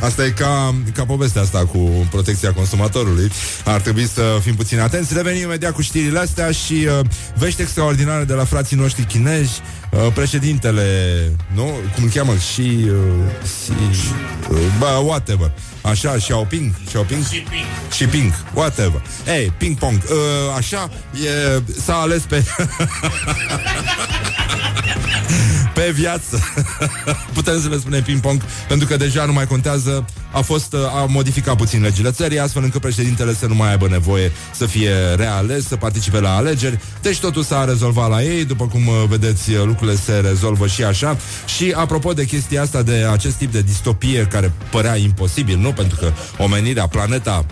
Asta e ca, ca povestea asta cu protecția consumatorului. Ar trebui să fim puțin atenți. Revenim imediat cu știrile astea și uh, vești extraordinare de la frații noștri chinezi. Uh, președintele, nu? Cum îl cheamă? Și... Uh, și uh, bă, whatever. Așa, Xiaoping, Xiaoping? Și Ping. Și Ping, whatever. Ei, ping pong. Uh, așa, e, s-a ales pe... <laughs> pe viață. <laughs> Putem să le spunem ping-pong, pentru că deja nu mai contează. A fost, a modificat puțin legile țării, astfel încât președintele să nu mai aibă nevoie să fie reales, să participe la alegeri. Deci totul s-a rezolvat la ei, după cum uh, vedeți, lucrurile se rezolvă și așa. Și apropo de chestia asta, de acest tip de distopie care părea imposibil, nu? Pentru că omenirea, planeta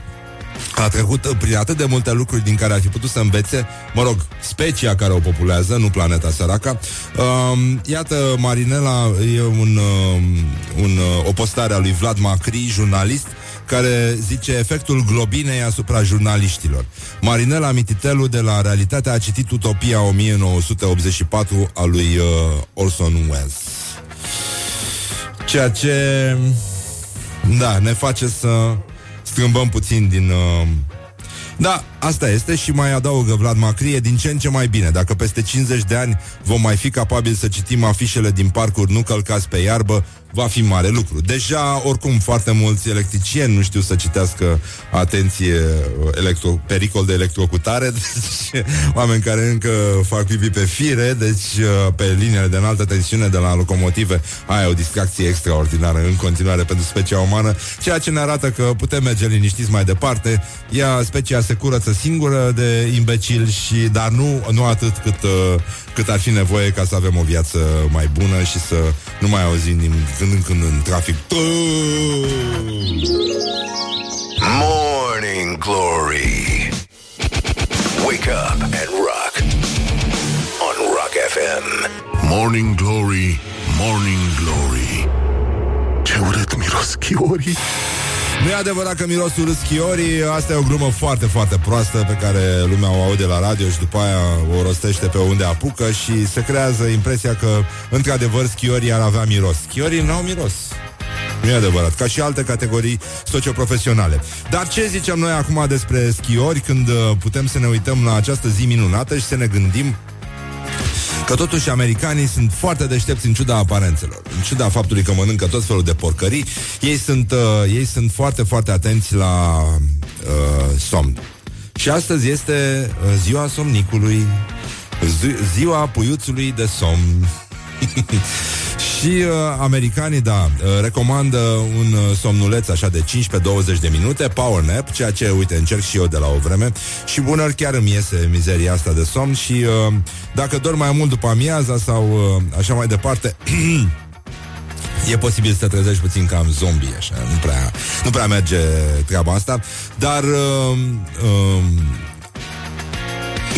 a trecut prin atât de multe lucruri din care ar fi putut să învețe, mă rog, specia care o populează, nu planeta săraca. Um, iată, Marinela e un, um, un, uh, o postare a lui Vlad Macri, jurnalist, care zice efectul globinei asupra jurnaliștilor. Marinela Mititelu de la Realitatea a citit Utopia 1984 a lui uh, Orson Welles. Ceea ce da, ne face să strâmbăm puțin din... Uh... Da, asta este și mai adaugă Vlad Macrie din ce în ce mai bine. Dacă peste 50 de ani vom mai fi capabili să citim afișele din parcuri nu călcați pe iarbă, va fi mare lucru. Deja, oricum, foarte mulți electricieni nu știu să citească, atenție, electro, pericol de electrocutare, <laughs> deci oameni care încă fac pipi pe fire, deci uh, pe liniile de înaltă tensiune de la locomotive, aia o distracție extraordinară în continuare pentru specia umană, ceea ce ne arată că putem merge liniștiți mai departe. Ea, specia se curăță singură de imbecil și, dar nu, nu atât cât, uh, cât ar fi nevoie ca să avem o viață mai bună și să nu mai auzim din când în când în trafic. Morning Glory. Wake up and rock. On Rock FM Morning Glory, Morning Glory. Ce urât miros chiorii nu e adevărat că miros urât schiorii Asta e o glumă foarte, foarte proastă Pe care lumea o aude la radio Și după aia o rostește pe unde apucă Și se creează impresia că Într-adevăr schiorii ar avea miros Schiorii n-au miros nu e adevărat, ca și alte categorii socioprofesionale. Dar ce zicem noi acum despre schiori când uh, putem să ne uităm la această zi minunată și să ne gândim că totuși americanii sunt foarte deștepți în ciuda aparențelor, în ciuda faptului că mănâncă tot felul de porcării, ei sunt, uh, ei sunt foarte, foarte atenți la uh, somn. Și astăzi este uh, ziua somnicului, zi- ziua puiuțului de somn. <laughs> Și uh, americanii, da, uh, recomandă un uh, somnuleț așa de 15-20 de minute, power nap, ceea ce, uite, încerc și eu de la o vreme. Și bună chiar îmi iese mizeria asta de somn și uh, dacă dorm mai mult după amiaza sau uh, așa mai departe... <clears throat> E posibil să te trezești puțin cam zombie, așa, nu prea, nu prea merge treaba asta, dar uh, uh,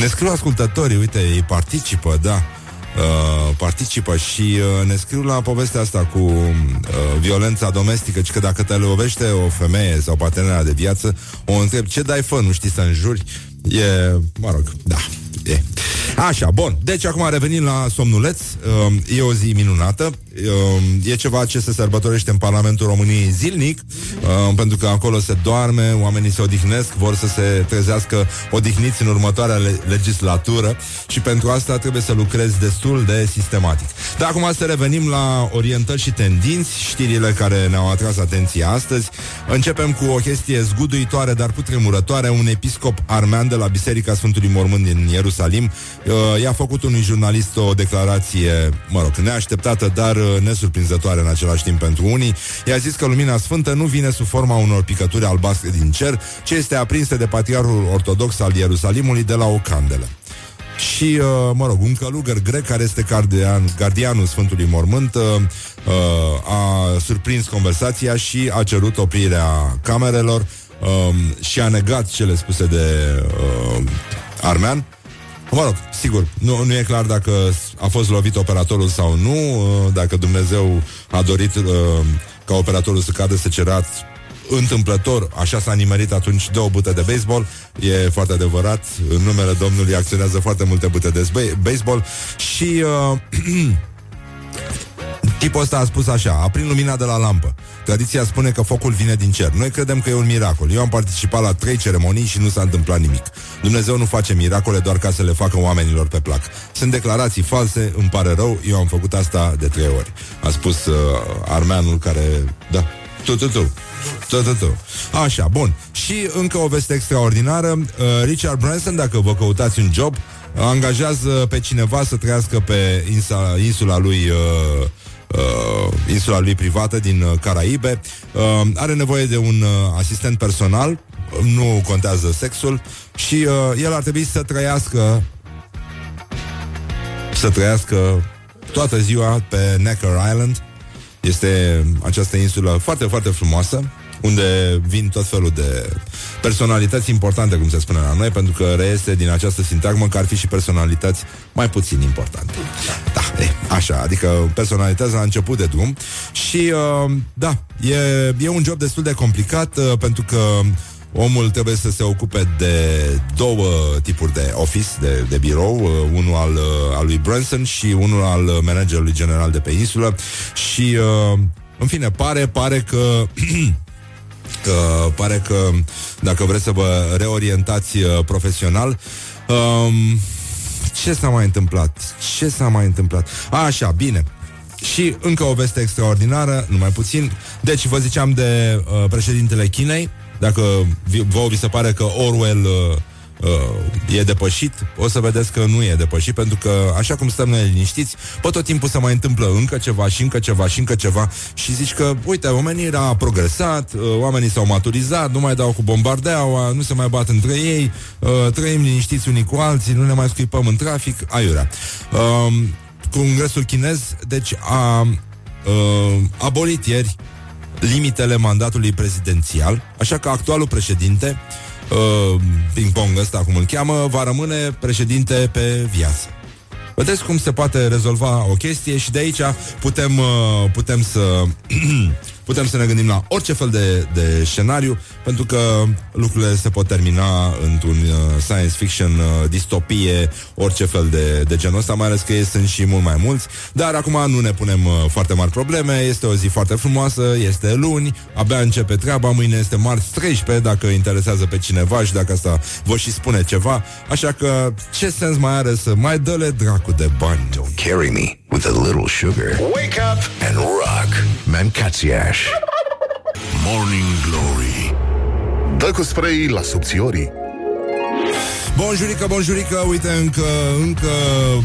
ne scriu ascultătorii, uite, ei participă, da, uh, participă și uh, ne scriu la povestea asta cu uh, violența domestică, ci că dacă te lovește o femeie sau partenera de viață, o întreb ce dai fă, nu știi să înjuri? E, mă rog, da, e. Așa, bun. Deci acum revenim la somnuleț. Uh, e o zi minunată. Uh, e ceva ce se sărbătorește în Parlamentul României zilnic, uh, pentru că acolo se doarme, oamenii se odihnesc, vor să se trezească odihniți în următoarea le- legislatură și pentru asta trebuie să lucrezi destul de sistematic. Dar acum să revenim la orientări și tendinți, știrile care ne-au atras atenția astăzi. Începem cu o chestie zguduitoare, dar cutremurătoare. Un episcop armean de la Biserica Sfântului Mormânt din Ierusalim uh, i-a făcut unui jurnalist o declarație, mă rog, neașteptată, dar uh, nesurprinzătoare în același timp pentru unii. I-a zis că lumina sfântă nu vine sub forma unor picături albastre din cer, ci este aprinsă de patriarhul ortodox al Ierusalimului de la o candelă. Și, uh, mă rog, un călugăr grec care este gardian, gardianul Sfântului Mormânt uh, uh, a surprins conversația și a cerut oprirea camerelor um, și a negat cele spuse de uh, armean. Mă rog, sigur, nu, nu e clar dacă a fost lovit operatorul sau nu, uh, dacă Dumnezeu a dorit uh, ca operatorul să cadă să cerat întâmplător, așa s-a nimerit atunci două bute de baseball, e foarte adevărat, în numele Domnului acționează foarte multe bute de sbe- baseball și uh, <clears throat> tipul ăsta a spus așa, aprind lumina de la lampă. Tradiția spune că focul vine din cer. Noi credem că e un miracol. Eu am participat la trei ceremonii și nu s-a întâmplat nimic. Dumnezeu nu face miracole doar ca să le facă oamenilor pe plac. Sunt declarații false, îmi pare rău, eu am făcut asta de trei ori. A spus uh, armeanul care... Da, tu, tu, tu. Tu, tu, tu. Așa, bun. Și încă o veste extraordinară. Uh, Richard Branson, dacă vă căutați un job, angajează pe cineva să trăiască pe insula, insula lui... Uh, uh, insula lui privată din uh, Caraibe. Uh, are nevoie de un uh, asistent personal, nu contează sexul și uh, el ar trebui să trăiască să trăiască toată ziua pe Necker Island. Este această insulă foarte, foarte frumoasă, unde vin tot felul de personalități importante, cum se spune la noi, pentru că reiese din această sintagmă că ar fi și personalități mai puțin importante. Da, e, așa, adică personalități la început de drum și, uh, da, e, e un job destul de complicat uh, pentru că Omul trebuie să se ocupe de două tipuri de office, de, de birou, uh, unul al, uh, al lui Branson și unul al managerului general de pe insulă și, uh, în fine, pare, pare că <clears throat> că pare că dacă vreți să vă reorientați uh, profesional, um, ce s-a mai întâmplat? Ce s-a mai întâmplat? A, așa, bine. Și încă o veste extraordinară, numai puțin. Deci vă ziceam de uh, președintele Chinei, dacă vă vi se pare că Orwell uh, uh, e depășit, o să vedeți că nu e depășit, pentru că, așa cum stăm noi liniștiți, pe tot timpul se mai întâmplă încă ceva și încă ceva și încă ceva și zici că, uite, oamenii a progresat, uh, oamenii s-au maturizat, nu mai dau cu bombardeaua, nu se mai bat între ei, uh, trăim liniștiți unii cu alții, nu ne mai scuipăm în trafic, aiurea. Uh, Congresul chinez, deci, a uh, abolit ieri limitele mandatului prezidențial, așa că actualul președinte, uh, ping-pong ăsta cum îl cheamă, va rămâne președinte pe viață. Vedeți cum se poate rezolva o chestie și de aici putem, uh, putem să <clears throat> putem să ne gândim la orice fel de, de scenariu, pentru că lucrurile se pot termina într-un uh, science fiction, uh, distopie, orice fel de, de genul ăsta, mai ales că ei sunt și mult mai mulți. Dar acum nu ne punem uh, foarte mari probleme, este o zi foarte frumoasă, este luni, abia începe treaba, mâine este marți 13, dacă interesează pe cineva și dacă asta vă și spune ceva. Așa că ce sens mai are să mai dă-le dracu de bani? Don't carry me with a little sugar. Wake up and rock. Mancațiaș. <laughs> Morning Glory Dă cu spray la subțiorii Bonjurică, bonjurică, uite încă, încă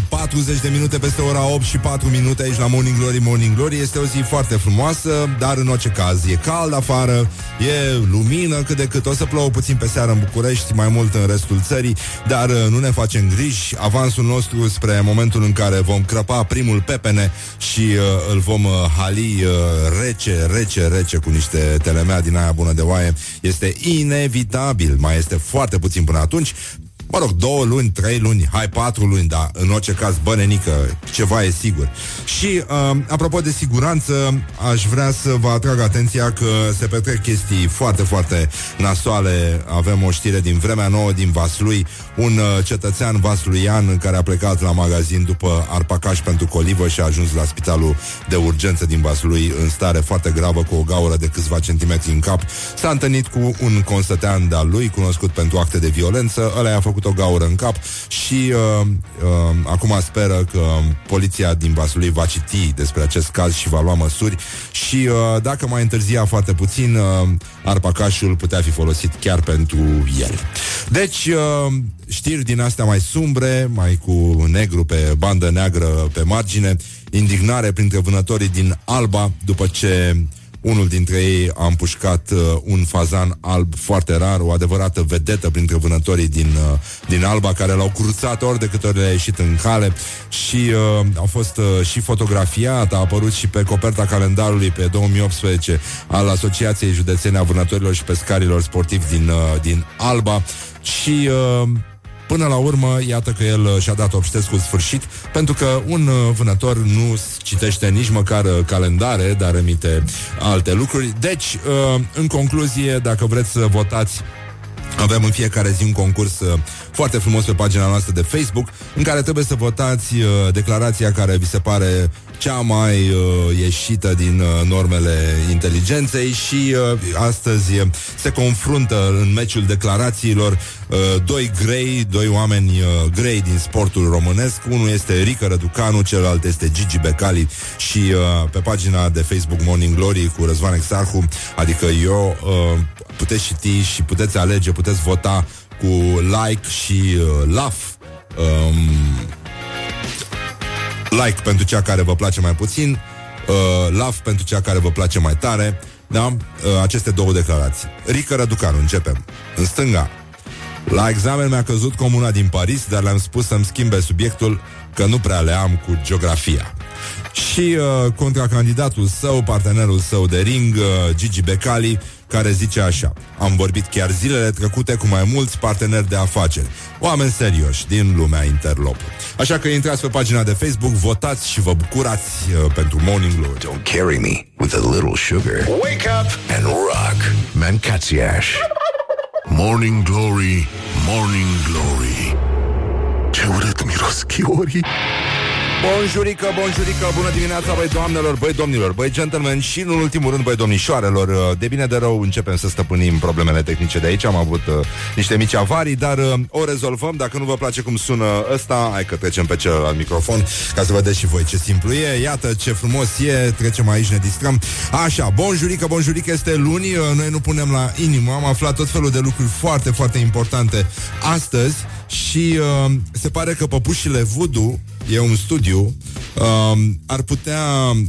40 de minute peste ora 8 și 4 minute aici la Morning Glory, Morning Glory. Este o zi foarte frumoasă, dar în orice caz e cald afară, e lumină cât de cât. O să plouă puțin pe seară în București, mai mult în restul țării Dar uh, nu ne facem griji, avansul nostru spre momentul în care vom crăpa primul pepene Și uh, îl vom uh, hali uh, rece, rece, rece cu niște telemea din aia bună de oaie. Este inevitabil, mai este foarte puțin până atunci Mă rog, două luni, trei luni, hai patru luni, dar în orice caz, bănenică, ceva e sigur. Și, uh, apropo de siguranță, aș vrea să vă atrag atenția că se petrec chestii foarte, foarte nasoale. Avem o știre din vremea nouă din Vaslui, un uh, cetățean vasluian care a plecat la magazin după arpacaș pentru colivă și a ajuns la spitalul de urgență din Vaslui în stare foarte gravă cu o gaură de câțiva centimetri în cap. S-a întâlnit cu un constătean de-al lui, cunoscut pentru acte de violență, ăla i-a făcut făcut o gaură în cap și uh, uh, acum speră că poliția din Vaslui va citi despre acest caz și va lua măsuri și uh, dacă mai întârzia foarte puțin, uh, arpacașul putea fi folosit chiar pentru el. Deci, uh, știri din astea mai sumbre, mai cu negru pe bandă neagră pe margine, indignare printre vânătorii din Alba după ce unul dintre ei a împușcat uh, un fazan alb foarte rar, o adevărată vedetă printre vânătorii din, uh, din Alba, care l-au cruțat ori de câte ori a ieșit în cale. Și uh, a fost uh, și fotografiat, a apărut și pe coperta calendarului pe 2018 al Asociației Județene a Vânătorilor și Pescarilor Sportivi din, uh, din Alba. Și uh, Până la urmă, iată că el uh, și-a dat obștescul sfârșit, pentru că un uh, vânător nu citește nici măcar uh, calendare, dar emite alte lucruri. Deci, în concluzie, dacă vreți să votați avem în fiecare zi un concurs uh, foarte frumos pe pagina noastră de Facebook în care trebuie să votați uh, declarația care vi se pare cea mai uh, ieșită din uh, normele inteligenței și uh, astăzi uh, se confruntă în meciul declarațiilor uh, doi grei, doi oameni uh, grei din sportul românesc. Unul este Rică Răducanu, celălalt este Gigi Becali și uh, pe pagina de Facebook Morning Glory cu Răzvan Exarhu, adică eu, uh, puteți citi și puteți alege, puteți vota cu like și uh, love. Um, like pentru cea care vă place mai puțin, uh, love pentru cea care vă place mai tare. Da? Uh, aceste două declarații. Rică Răducanu, începem. În stânga. La examen mi-a căzut comuna din Paris, dar le-am spus să-mi schimbe subiectul, că nu prea le am cu geografia. Și uh, contra candidatul său, partenerul său de ring, uh, Gigi Becali, care zice așa Am vorbit chiar zilele trecute cu mai mulți parteneri de afaceri Oameni serioși din lumea interlop Așa că intrați pe pagina de Facebook, votați și vă bucurați uh, pentru Morning Glory. Don't carry me with a little sugar. Wake up and rock Mancațiaș. Morning Glory, Morning Glory. Ce urât miros chiorii Bonjurică, bonjurică, bună dimineața, băi doamnelor, băi domnilor, băi gentlemen și, în ultimul rând, băi domnișoarelor. De bine de rău începem să stăpânim problemele tehnice de aici. Am avut uh, niște mici avarii, dar uh, o rezolvăm. Dacă nu vă place cum sună ăsta, hai că trecem pe celălalt microfon ca să vedeți și voi ce simplu e. Iată ce frumos e, trecem aici, ne distrăm. Așa, bonjurică, bonjurică, este luni, uh, noi nu punem la inimă. Am aflat tot felul de lucruri foarte, foarte importante astăzi și uh, se pare că păpușile voodoo e un studiu, um, ar putea,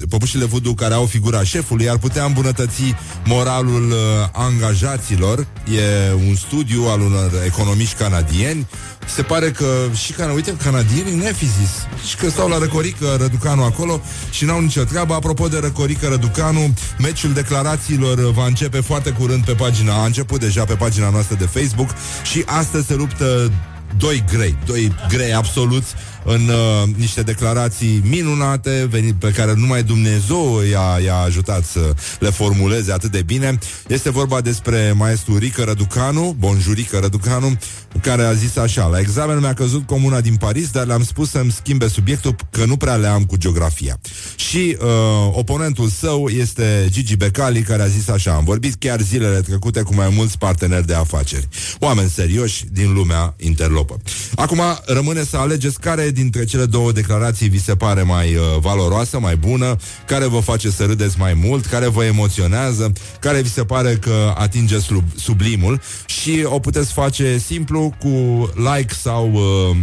păpușile voodoo care au figura șefului, ar putea îmbunătăți moralul uh, angajaților. E un studiu al unor economiști canadieni. Se pare că și cana, uite, canadienii ne fi zis și că stau la Răcorică Răducanu acolo și n-au nicio treabă. Apropo de Răcorică Răducanu, meciul declarațiilor va începe foarte curând pe pagina, a început deja pe pagina noastră de Facebook și astăzi se luptă doi grei, doi grei absoluți în uh, niște declarații minunate venit, pe care numai Dumnezeu i-a, i-a ajutat să le formuleze atât de bine. Este vorba despre maestru Rică Răducanu, bonjurică Răducanu, care a zis așa, la examen mi-a căzut comuna din Paris, dar le-am spus să-mi schimbe subiectul că nu prea le am cu geografia. Și uh, oponentul său este Gigi Becali, care a zis așa, am vorbit chiar zilele trecute cu mai mulți parteneri de afaceri. Oameni serioși din lumea interlopă. Acum rămâne să alegeți care dintre cele două declarații vi se pare mai uh, valoroasă, mai bună, care vă face să râdeți mai mult, care vă emoționează, care vi se pare că atinge sub, sublimul și o puteți face simplu cu like sau uh,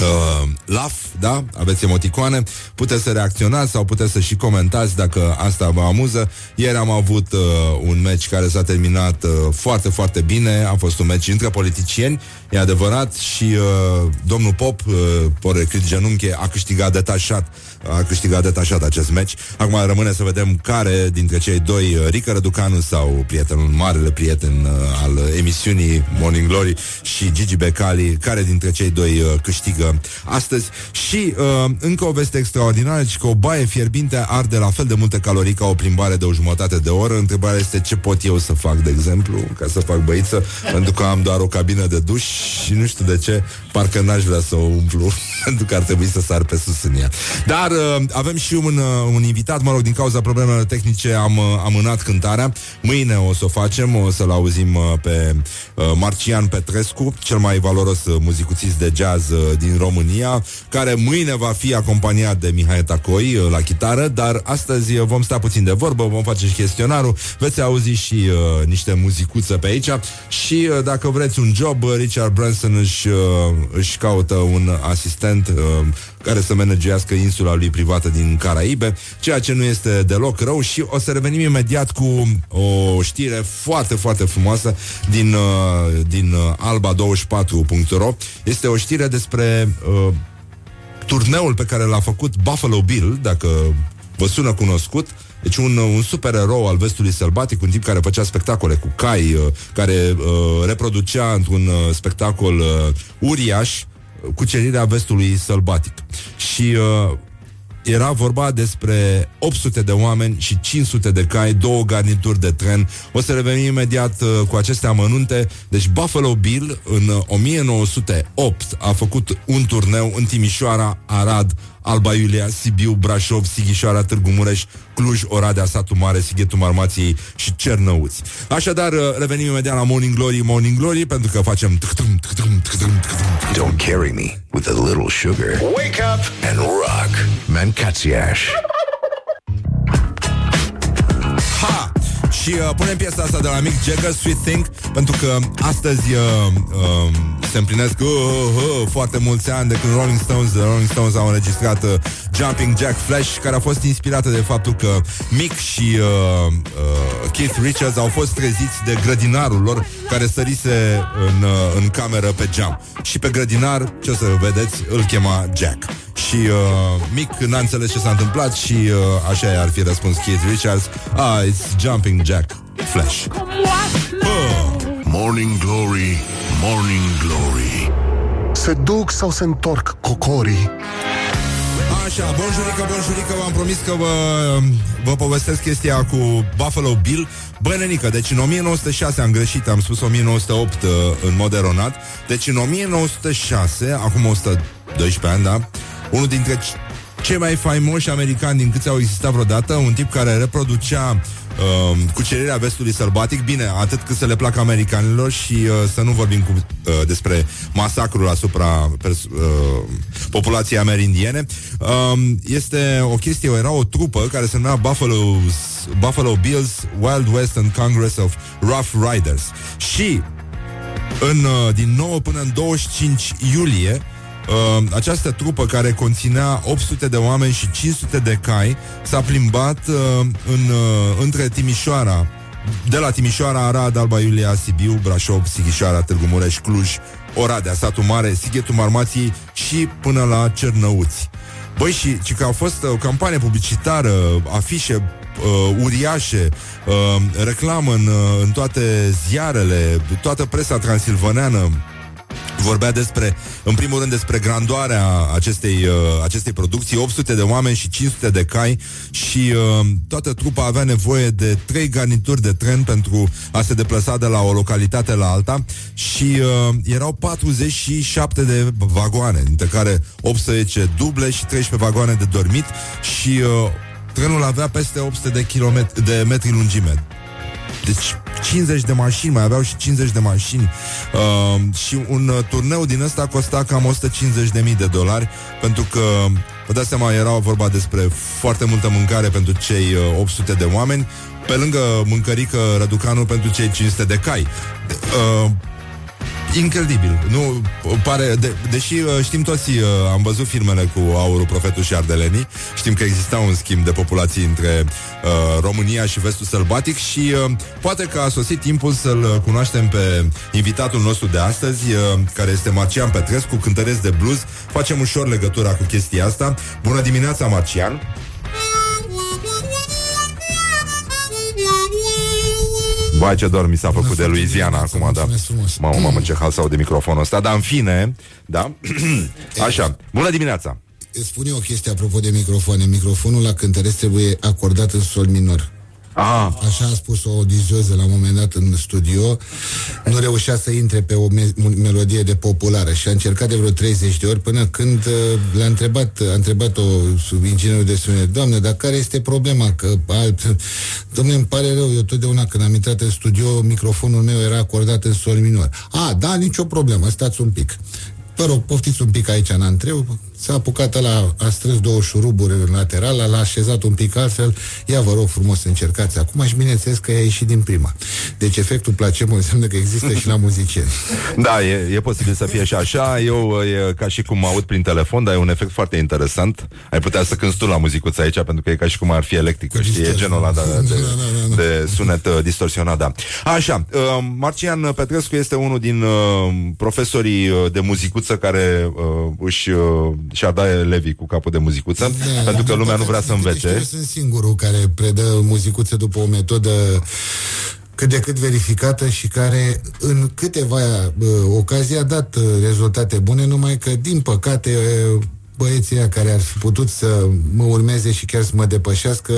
uh, laugh, da? Aveți emoticoane, puteți să reacționați sau puteți să și comentați dacă asta vă amuză. Ieri am avut uh, un meci care s-a terminat uh, foarte, foarte bine. A fost un meci între politicieni, e adevărat, și uh, domnul Pop, uh, poreclit genunche, a câștigat detașat a câștigat detașat acest meci. Acum rămâne să vedem care dintre cei doi, uh, Rică Răducanu sau prietenul, marele prieten uh, al emisiunii Morning Glory și Gigi Becali, care dintre cei doi uh, câștigă astăzi. Și uh, încă o veste extraordinară, că o baie fierbinte arde la fel de multe calorii ca o plimbare de o jumătate de oră. Întrebarea este ce pot eu să fac, de exemplu, ca să fac băiță, <laughs> pentru că am doar o cabină de duș și nu știu de ce, parcă n-aș vrea să o umplu, <laughs> pentru că ar trebui să sar pe sus în ea. Dar uh, avem și un, uh, un invitat, mă rog, din cauza problemelor tehnice am uh, amânat cântarea. Mâine o să o facem, o să-l auzim uh, pe uh, Marcian Petrescu, cel mai valoros uh, muzicuțist de jazz uh, din România, care mâine va fi acompaniat de Mihai Tacoi uh, la chitară, dar astăzi uh, vom sta puțin de vorbă, vom face și chestionarul, veți auzi și uh, niște muzicuță pe aici. Și uh, dacă vreți un job, uh, Richard Branson își, uh, își caută un asistent uh, care să managească insula lui privată din Caraibe, ceea ce nu este deloc rău și o să revenim imediat cu o știre foarte, foarte frumoasă din, uh, din uh, alba24.ro. Este o știre despre uh, turneul pe care l-a făcut Buffalo Bill, dacă vă sună cunoscut, deci un, un super erou al vestului sălbatic, un tip care făcea spectacole cu cai, uh, care uh, reproducea într-un uh, spectacol uh, uriaș cucerirea vestului sălbatic. Și uh, era vorba despre 800 de oameni și 500 de cai, două garnituri de tren. O să revenim imediat uh, cu aceste amănunte. Deci Buffalo Bill în uh, 1908 a făcut un turneu în Timișoara, Arad, Alba Iulia, Sibiu, Brașov, Sighișoara, Târgu Mureș, Cluj, Oradea, Satu Mare, Sighetul Marmației și Cernăuți. Așadar, uh, revenim imediat la Morning Glory, Morning Glory, pentru că facem... Don't carry me with a little sugar. Wake up. And rock Mancațiaș Și uh, punem piesa asta de la Mick Jagger, Sweet Thing, pentru că astăzi uh, uh, se împlinesc uh, uh, foarte mulți ani de când Rolling Stones, de Rolling Stones au înregistrat uh, Jumping Jack Flash, care a fost inspirată de faptul că Mick și uh, uh, Keith Richards au fost treziți de grădinarul lor care sărise în, uh, în cameră pe geam. Și pe grădinar, ce o să vedeți, îl chema Jack. Și uh, Mick n-a înțeles ce s-a întâmplat și uh, așa ar fi răspuns Keith Richards. Ah, it's Jumping Jack Flash. Morning Glory, Morning Glory Se duc sau se întorc cocorii? Așa, bonjurică, bonjurică, v-am promis că vă, vă povestesc chestia cu Buffalo Bill. Bă, nenică, deci în 1906 am greșit, am spus 1908 uh, în mod eronat. Deci în 1906, acum 112 ani, da, unul dintre cei mai faimoși americani din câți au existat vreodată, un tip care reproducea uh, cucerirea vestului sălbatic, bine, atât cât să le placă americanilor și uh, să nu vorbim cu, uh, despre masacrul asupra pers- uh, populației amerindiene. Uh, este o chestie, era o trupă care se numea Buffalo, Buffalo Bills Wild Western Congress of Rough Riders și în, uh, din 9 până în 25 iulie Uh, această trupă care conținea 800 de oameni și 500 de cai s-a plimbat uh, în, uh, între Timișoara, de la Timișoara, Arad, Alba Iulia, Sibiu, Brașov, Sighișoara, Târgu Mureș, Cluj, Oradea, Satul Mare, Sighetul Marmației și până la Cernăuți. Băi, și, și că a fost o campanie publicitară, afișe uh, uriașe, uh, reclamă în, uh, în toate ziarele, toată presa transilvaneană vorbea despre, în primul rând, despre grandoarea acestei, uh, acestei producții, 800 de oameni și 500 de cai și uh, toată trupa avea nevoie de trei garnituri de tren pentru a se deplasa de la o localitate la alta și uh, erau 47 de vagoane, dintre care 18 duble și 13 vagoane de dormit și uh, trenul avea peste 800 de, kilometri, de metri lungime. Deci 50 de mașini, mai aveau și 50 de mașini uh, și un uh, turneu din ăsta costa cam 150.000 de dolari pentru că Vă dați seama, era vorba despre foarte multă mâncare pentru cei uh, 800 de oameni, pe lângă mâncărică răducanul pentru cei 500 de cai. Uh, Incredibil. Nu, pare, de, deși uh, știm toți, uh, am văzut filmele cu Aurul, Profetul și Ardelenii, știm că exista un schimb de populații între uh, România și Vestul Sălbatic și uh, poate că a sosit timpul să-l cunoaștem pe invitatul nostru de astăzi, uh, care este Marcian Petrescu, cântăresc de blues. Facem ușor legătura cu chestia asta. Bună dimineața, Marcian! Vai ce doar mi s-a făcut de Louisiana acum, da. Mamă, mamă, ce hal sau de microfonul ăsta, dar în fine, da? <clears throat> Așa, bună dimineața! Îți spun eu o chestie apropo de microfoane. Microfonul la cântăresc trebuie acordat în sol minor. Ah. Așa a spus o odizioză la un moment dat în studio. Nu reușea să intre pe o me- melodie de populară și a încercat de vreo 30 de ori până când uh, l-a întrebat, a întrebat-o sub inginerul de sunet, Doamne, dar care este problema? Că alt... <laughs> Domne, îmi pare rău, eu totdeauna când am intrat în studio, microfonul meu era acordat în sol minor. A, da, nicio problemă, stați un pic. Vă rog, poftiți un pic aici în antreu, s-a apucat la a strâns două șuruburi în lateral, l-a așezat un pic altfel, ia vă rog frumos să încercați acum și bineînțeles că a ieșit din prima. Deci efectul placebo înseamnă că există și la <laughs> muzicieni. Da, e, e posibil să fie și așa. Eu e ca și cum mă aud prin telefon, dar e un efect foarte interesant. Ai putea să cânti tu la muzicuță aici, pentru că e ca și cum ar fi electrică, știi? E genul ăla de, de, de sunet uh, distorsionat, da. Așa, uh, Marcian Petrescu este unul din uh, profesorii uh, de muzicuță care uh, își uh, și-a dat elevii cu capul de muzicuță, da, pentru că lumea nu vrea să învețe. Eu sunt singurul care predă muzicuță după o metodă cât de cât verificată și care în câteva uh, ocazii a dat uh, rezultate bune, numai că, din păcate, uh, băieții ăia care ar fi putut să mă urmeze și chiar să mă depășească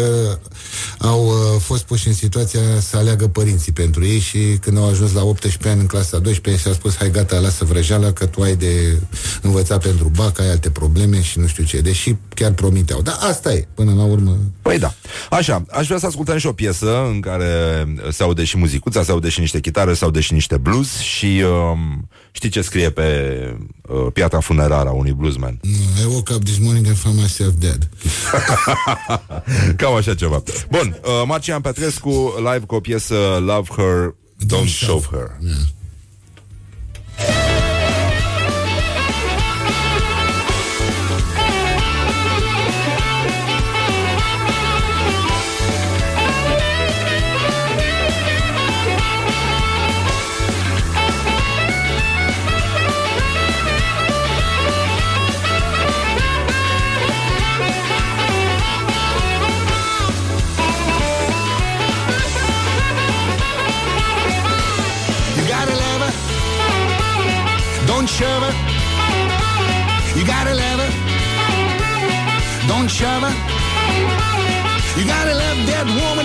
au uh, fost puși în situația să aleagă părinții pentru ei și când au ajuns la 18 ani în clasa 12 și-a spus hai gata, lasă vrăjeala că tu ai de învățat pentru bac, ai alte probleme și nu știu ce, deși chiar promiteau. Dar asta e, până la urmă. Păi da. Așa, aș vrea să ascultăm și o piesă în care se aude și muzicuța, se aude și niște chitare, se aude și niște blues și um, știi ce scrie pe uh, piatra funerară a unui bluesman? I woke up this morning and found myself dead. <laughs> Cam așa ceva. Bun, uh, Marcian Petrescu live cu o piesă Love Her, Don't, Don't Shove Her. Yeah.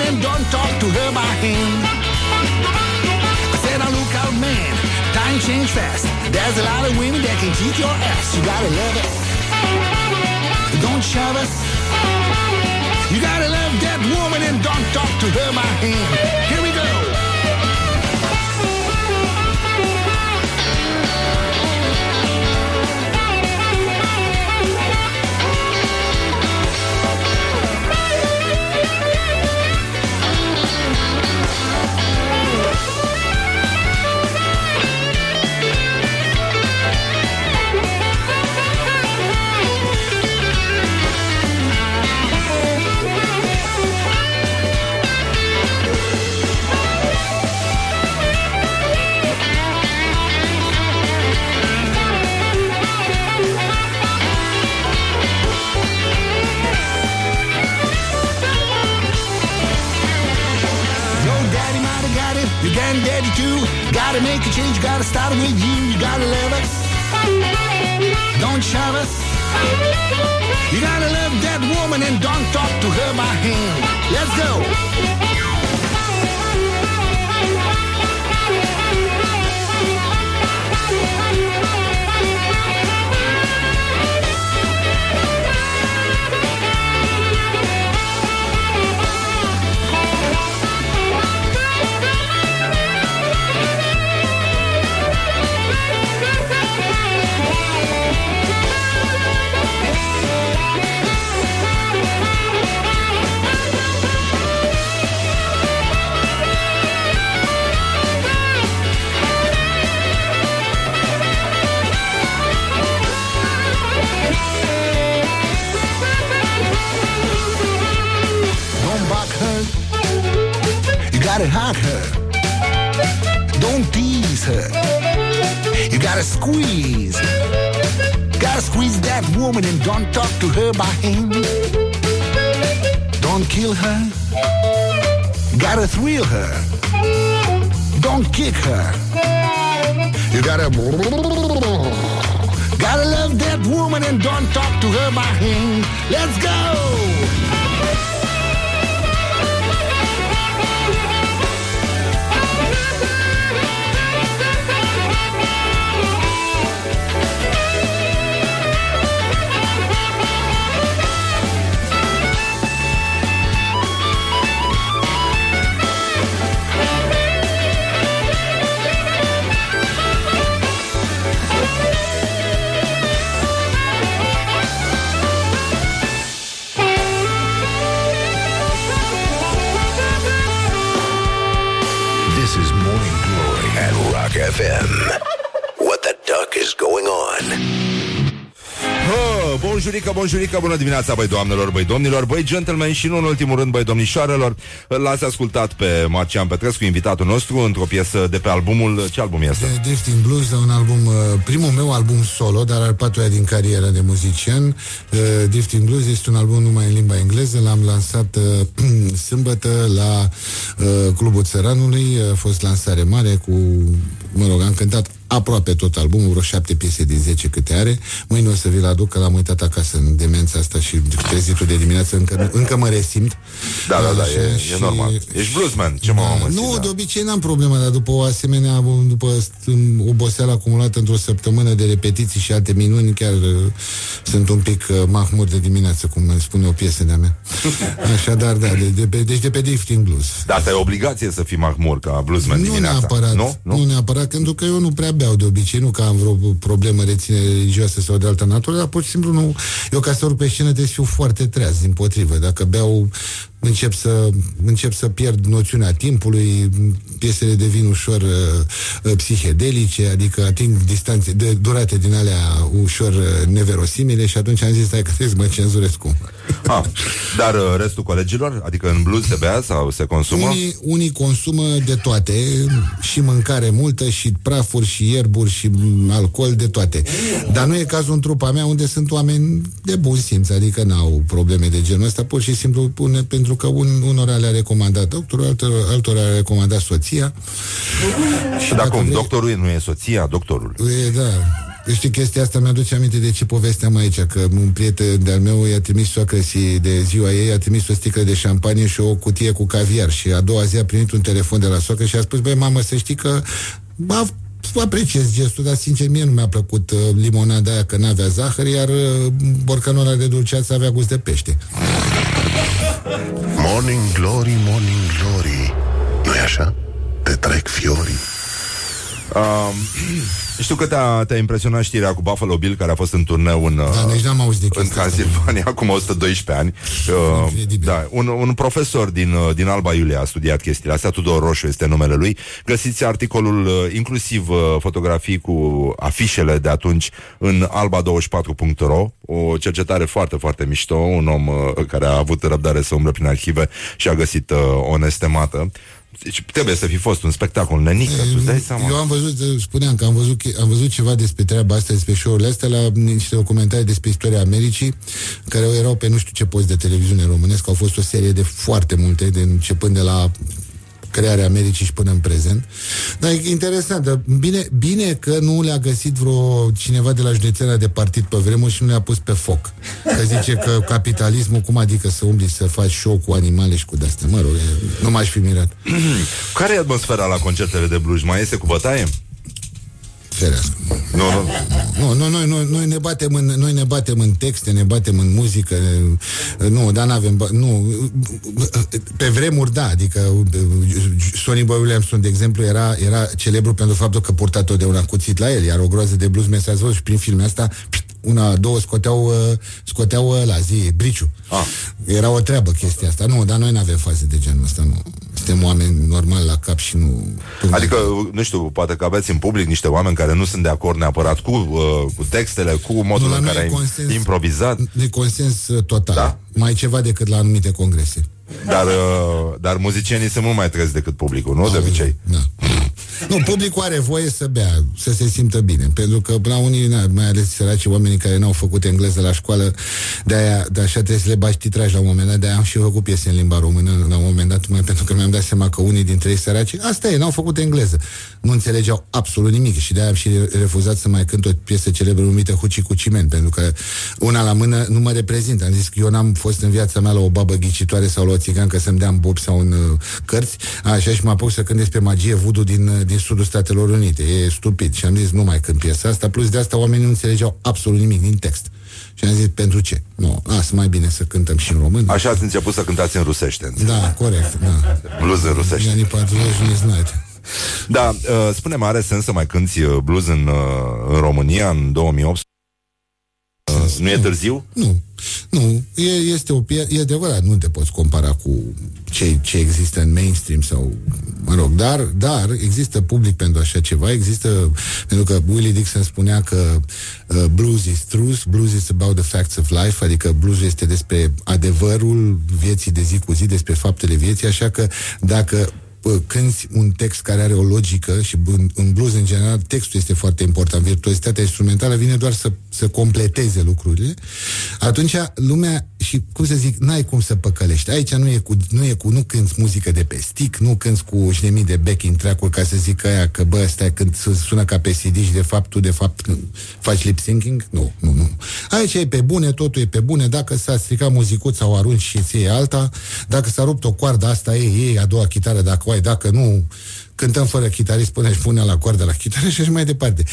And don't talk to her by hand. I said, now look out, man. Time change fast. There's a lot of women that can kick your ass. You gotta love it. Don't shove her. You gotta love that woman and don't talk to her by hand. Gotta start with you. Let's go! Is going on? Oh, bonjurică, bonjurică, bună dimineața, băi doamnelor, băi domnilor, băi gentlemen și nu în ultimul rând, băi domnișoarelor. Îl l-ați ascultat pe Marcian Petrescu, invitatul nostru, într-o piesă de pe albumul... Ce album este? De Drifting Blues, de un album, uh, primul meu album solo, dar al patrulea din cariera de muzician. Uh, Drifting Blues este un album numai în limba engleză, l-am lansat uh, <clears throat> sâmbătă la uh, Clubul Țăranului, a fost lansare mare cu, mă rog, am cântat aproape tot albumul, vreo șapte piese din 10 câte are. Mâine o să vi-l aduc, că l-am uitat acasă în demența asta și trezitul de dimineață încă, încă mă resimt. Da, da, da, Așa, e, și- e normal. Ești bluesman, ce mă da, mă Nu, da. de obicei n-am probleme, dar după o asemenea, după st- oboseală acumulată într-o săptămână de repetiții și alte minuni, chiar uh, sunt un pic uh, mahmur de dimineață, cum îmi spune o piesă de-a mea. <laughs> Așadar, da, de, de, pe, deci de pe Drifting Blues. Da, asta e obligație să fii mahmur ca bluesman Nu dimineața. neapărat, Nu? nu? nu neapărat, pentru că eu nu prea beau de obicei, nu că am vreo problemă reține religioasă sau de altă natură, dar pur și simplu nu. Eu ca să urc pe scenă trebuie să fiu foarte treaz, din potrivă. Dacă beau, încep să, încep să pierd noțiunea timpului, piesele devin ușor uh, uh, psihedelice, adică ating distanțe de, durate din alea ușor uh, neverosimile și atunci am zis, stai că trebuie să mă cenzurez cum. Ah, dar uh, restul colegilor, adică în blues se bea sau se consumă? Unii, unii consumă de toate, și mâncare multă, și prafuri, și ierburi, și mm, alcool, de toate. Dar nu e cazul în trupa mea unde sunt oameni de bun simț, adică n-au probleme de genul ăsta, pur și simplu pune pentru că un, unora le-a recomandat doctorul, altora, altora le-a recomandat soția. Și dacă cum, doctorul nu e soția, doctorul. E, da. Știi, chestia asta mi-aduce aminte de ce povesteam aici, că un prieten de-al meu i-a trimis soacră de ziua ei, a trimis o sticlă de șampanie și o cutie cu caviar și a doua zi a primit un telefon de la soacră și a spus, băi, mamă, să știi că bă, apreciez gestul, dar sincer mie nu mi-a plăcut uh, limonada aia că n-avea zahăr, iar uh, borcanul de dulceață avea gust de pește. Morning Glory, Morning Glory nu-i așa? Te trec fiorii Um, știu că te-a, te-a impresionat știrea cu Buffalo Bill care a fost în turneu în, da, deci n-am auzit în Transilvania <laughs> acum 112 ani. Uh, da, un, un profesor din, uh, din Alba Iulia a studiat chestiile astea, Tudor Roșu este numele lui. Găsiți articolul, uh, inclusiv uh, fotografii cu afișele de atunci în alba24.ro, o cercetare foarte, foarte mișto, un om uh, care a avut răbdare să umble prin arhive și a găsit uh, o nestemată. Deci trebuie să fi fost un spectacol nenic, tu dai seama. Eu am văzut, spuneam că am văzut, am văzut ceva despre treaba asta, despre show-urile astea, la niște documentarii despre istoria Americii, care erau pe nu știu ce post de televiziune românesc, au fost o serie de foarte multe, de începând de la crearea Americii și până în prezent. Dar e interesant, bine, bine că nu le-a găsit vreo cineva de la județenia de partid pe vremuri și nu le-a pus pe foc. Că zice că capitalismul, cum adică să umbli să faci show cu animale și cu de-astea? Mă rog, nu m-aș fi mirat. Care e atmosfera la concertele de blues? Mai este cu bătaie? Ferească. Nu, nu. Nu, nu, noi, noi, noi, ne batem în, noi ne batem în texte, ne batem în muzică. Nu, dar n-avem... Nu, pe vremuri, da, adică Sonny Boy Williamson, de exemplu, era, era celebru pentru faptul că purta totdeauna cuțit la el, iar o groază de blues mesați și prin filme asta una, două scoteau, scoteau la zi, briciu. Ah. Era o treabă chestia asta. Nu, dar noi nu avem faze de genul ăsta, nu suntem oameni normal la cap și nu... Adică, nu știu, poate că aveți în public niște oameni care nu sunt de acord neapărat cu, uh, cu textele, cu modul nu, în care ai consens, improvizat. De consens uh, total. Da? Mai ceva decât la anumite congrese. Dar, uh, dar muzicienii sunt mult mai trezi decât publicul, nu? De obicei. Da. Nu, publicul are voie să bea, să se simtă bine. Pentru că la unii, mai ales săraci, oamenii care n-au făcut engleză la școală, de-aia, de așa trebuie să le bași titraj la un moment dat, de-aia am și făcut piese în limba română la un moment dat, mai pentru că mi-am dat seama că unii dintre ei săraci, asta e, n-au făcut engleză. Nu înțelegeau absolut nimic și de-aia am și refuzat să mai cânt o piesă celebră numită Huci cu ciment, pentru că una la mână nu mă reprezintă. Am zis că eu n-am fost în viața mea la o babă ghicitoare sau la o țigan că să-mi dea în bob sau în uh, cărți, așa și mă apuc să cânt despre magie voodoo din, uh, din sudul Statelor Unite. E stupid. Și am zis, nu mai cânt piesa asta, plus de asta oamenii nu înțelegeau absolut nimic din text. Și am zis, pentru ce? Nu, lasă mai bine să cântăm și în român. Așa ați început să cântați în rusește. Înțeleg. Da, corect, da. Blues în rusește. Anii 40 nu Da, uh, spune are sens să mai cânti uh, blues în, uh, în România în 2008? Uh, nu e târziu? Nu. Nu, e, este o pie- e adevărat, nu te poți compara cu ce, ce există în mainstream sau, mă rog, dar, dar există public pentru așa ceva, există, pentru că Willie Dixon spunea că uh, blues is truth, blues is about the facts of life, adică blues este despre adevărul vieții de zi cu zi, despre faptele vieții, așa că dacă cânti un text care are o logică și în, în blues în general textul este foarte important, virtuozitatea instrumentală vine doar să, să completeze lucrurile, atunci lumea și cum să zic, n-ai cum să păcălești. Aici nu e cu, nu e cu, nu cânti muzică de pe stick, nu cânti cu șnemii de backing track-uri ca să zic aia că bă, stai când sună ca pe CD și de fapt tu de fapt faci lip syncing. Nu, nu, nu. Aici e pe bune, totul e pe bune. Dacă s-a stricat muzicuța sau arunci și ți alta, dacă s-a rupt o coardă, asta e, e a doua chitară, dacă o ai, dacă nu, cântăm fără chitarist până își pune la coardă la chitară și așa mai departe.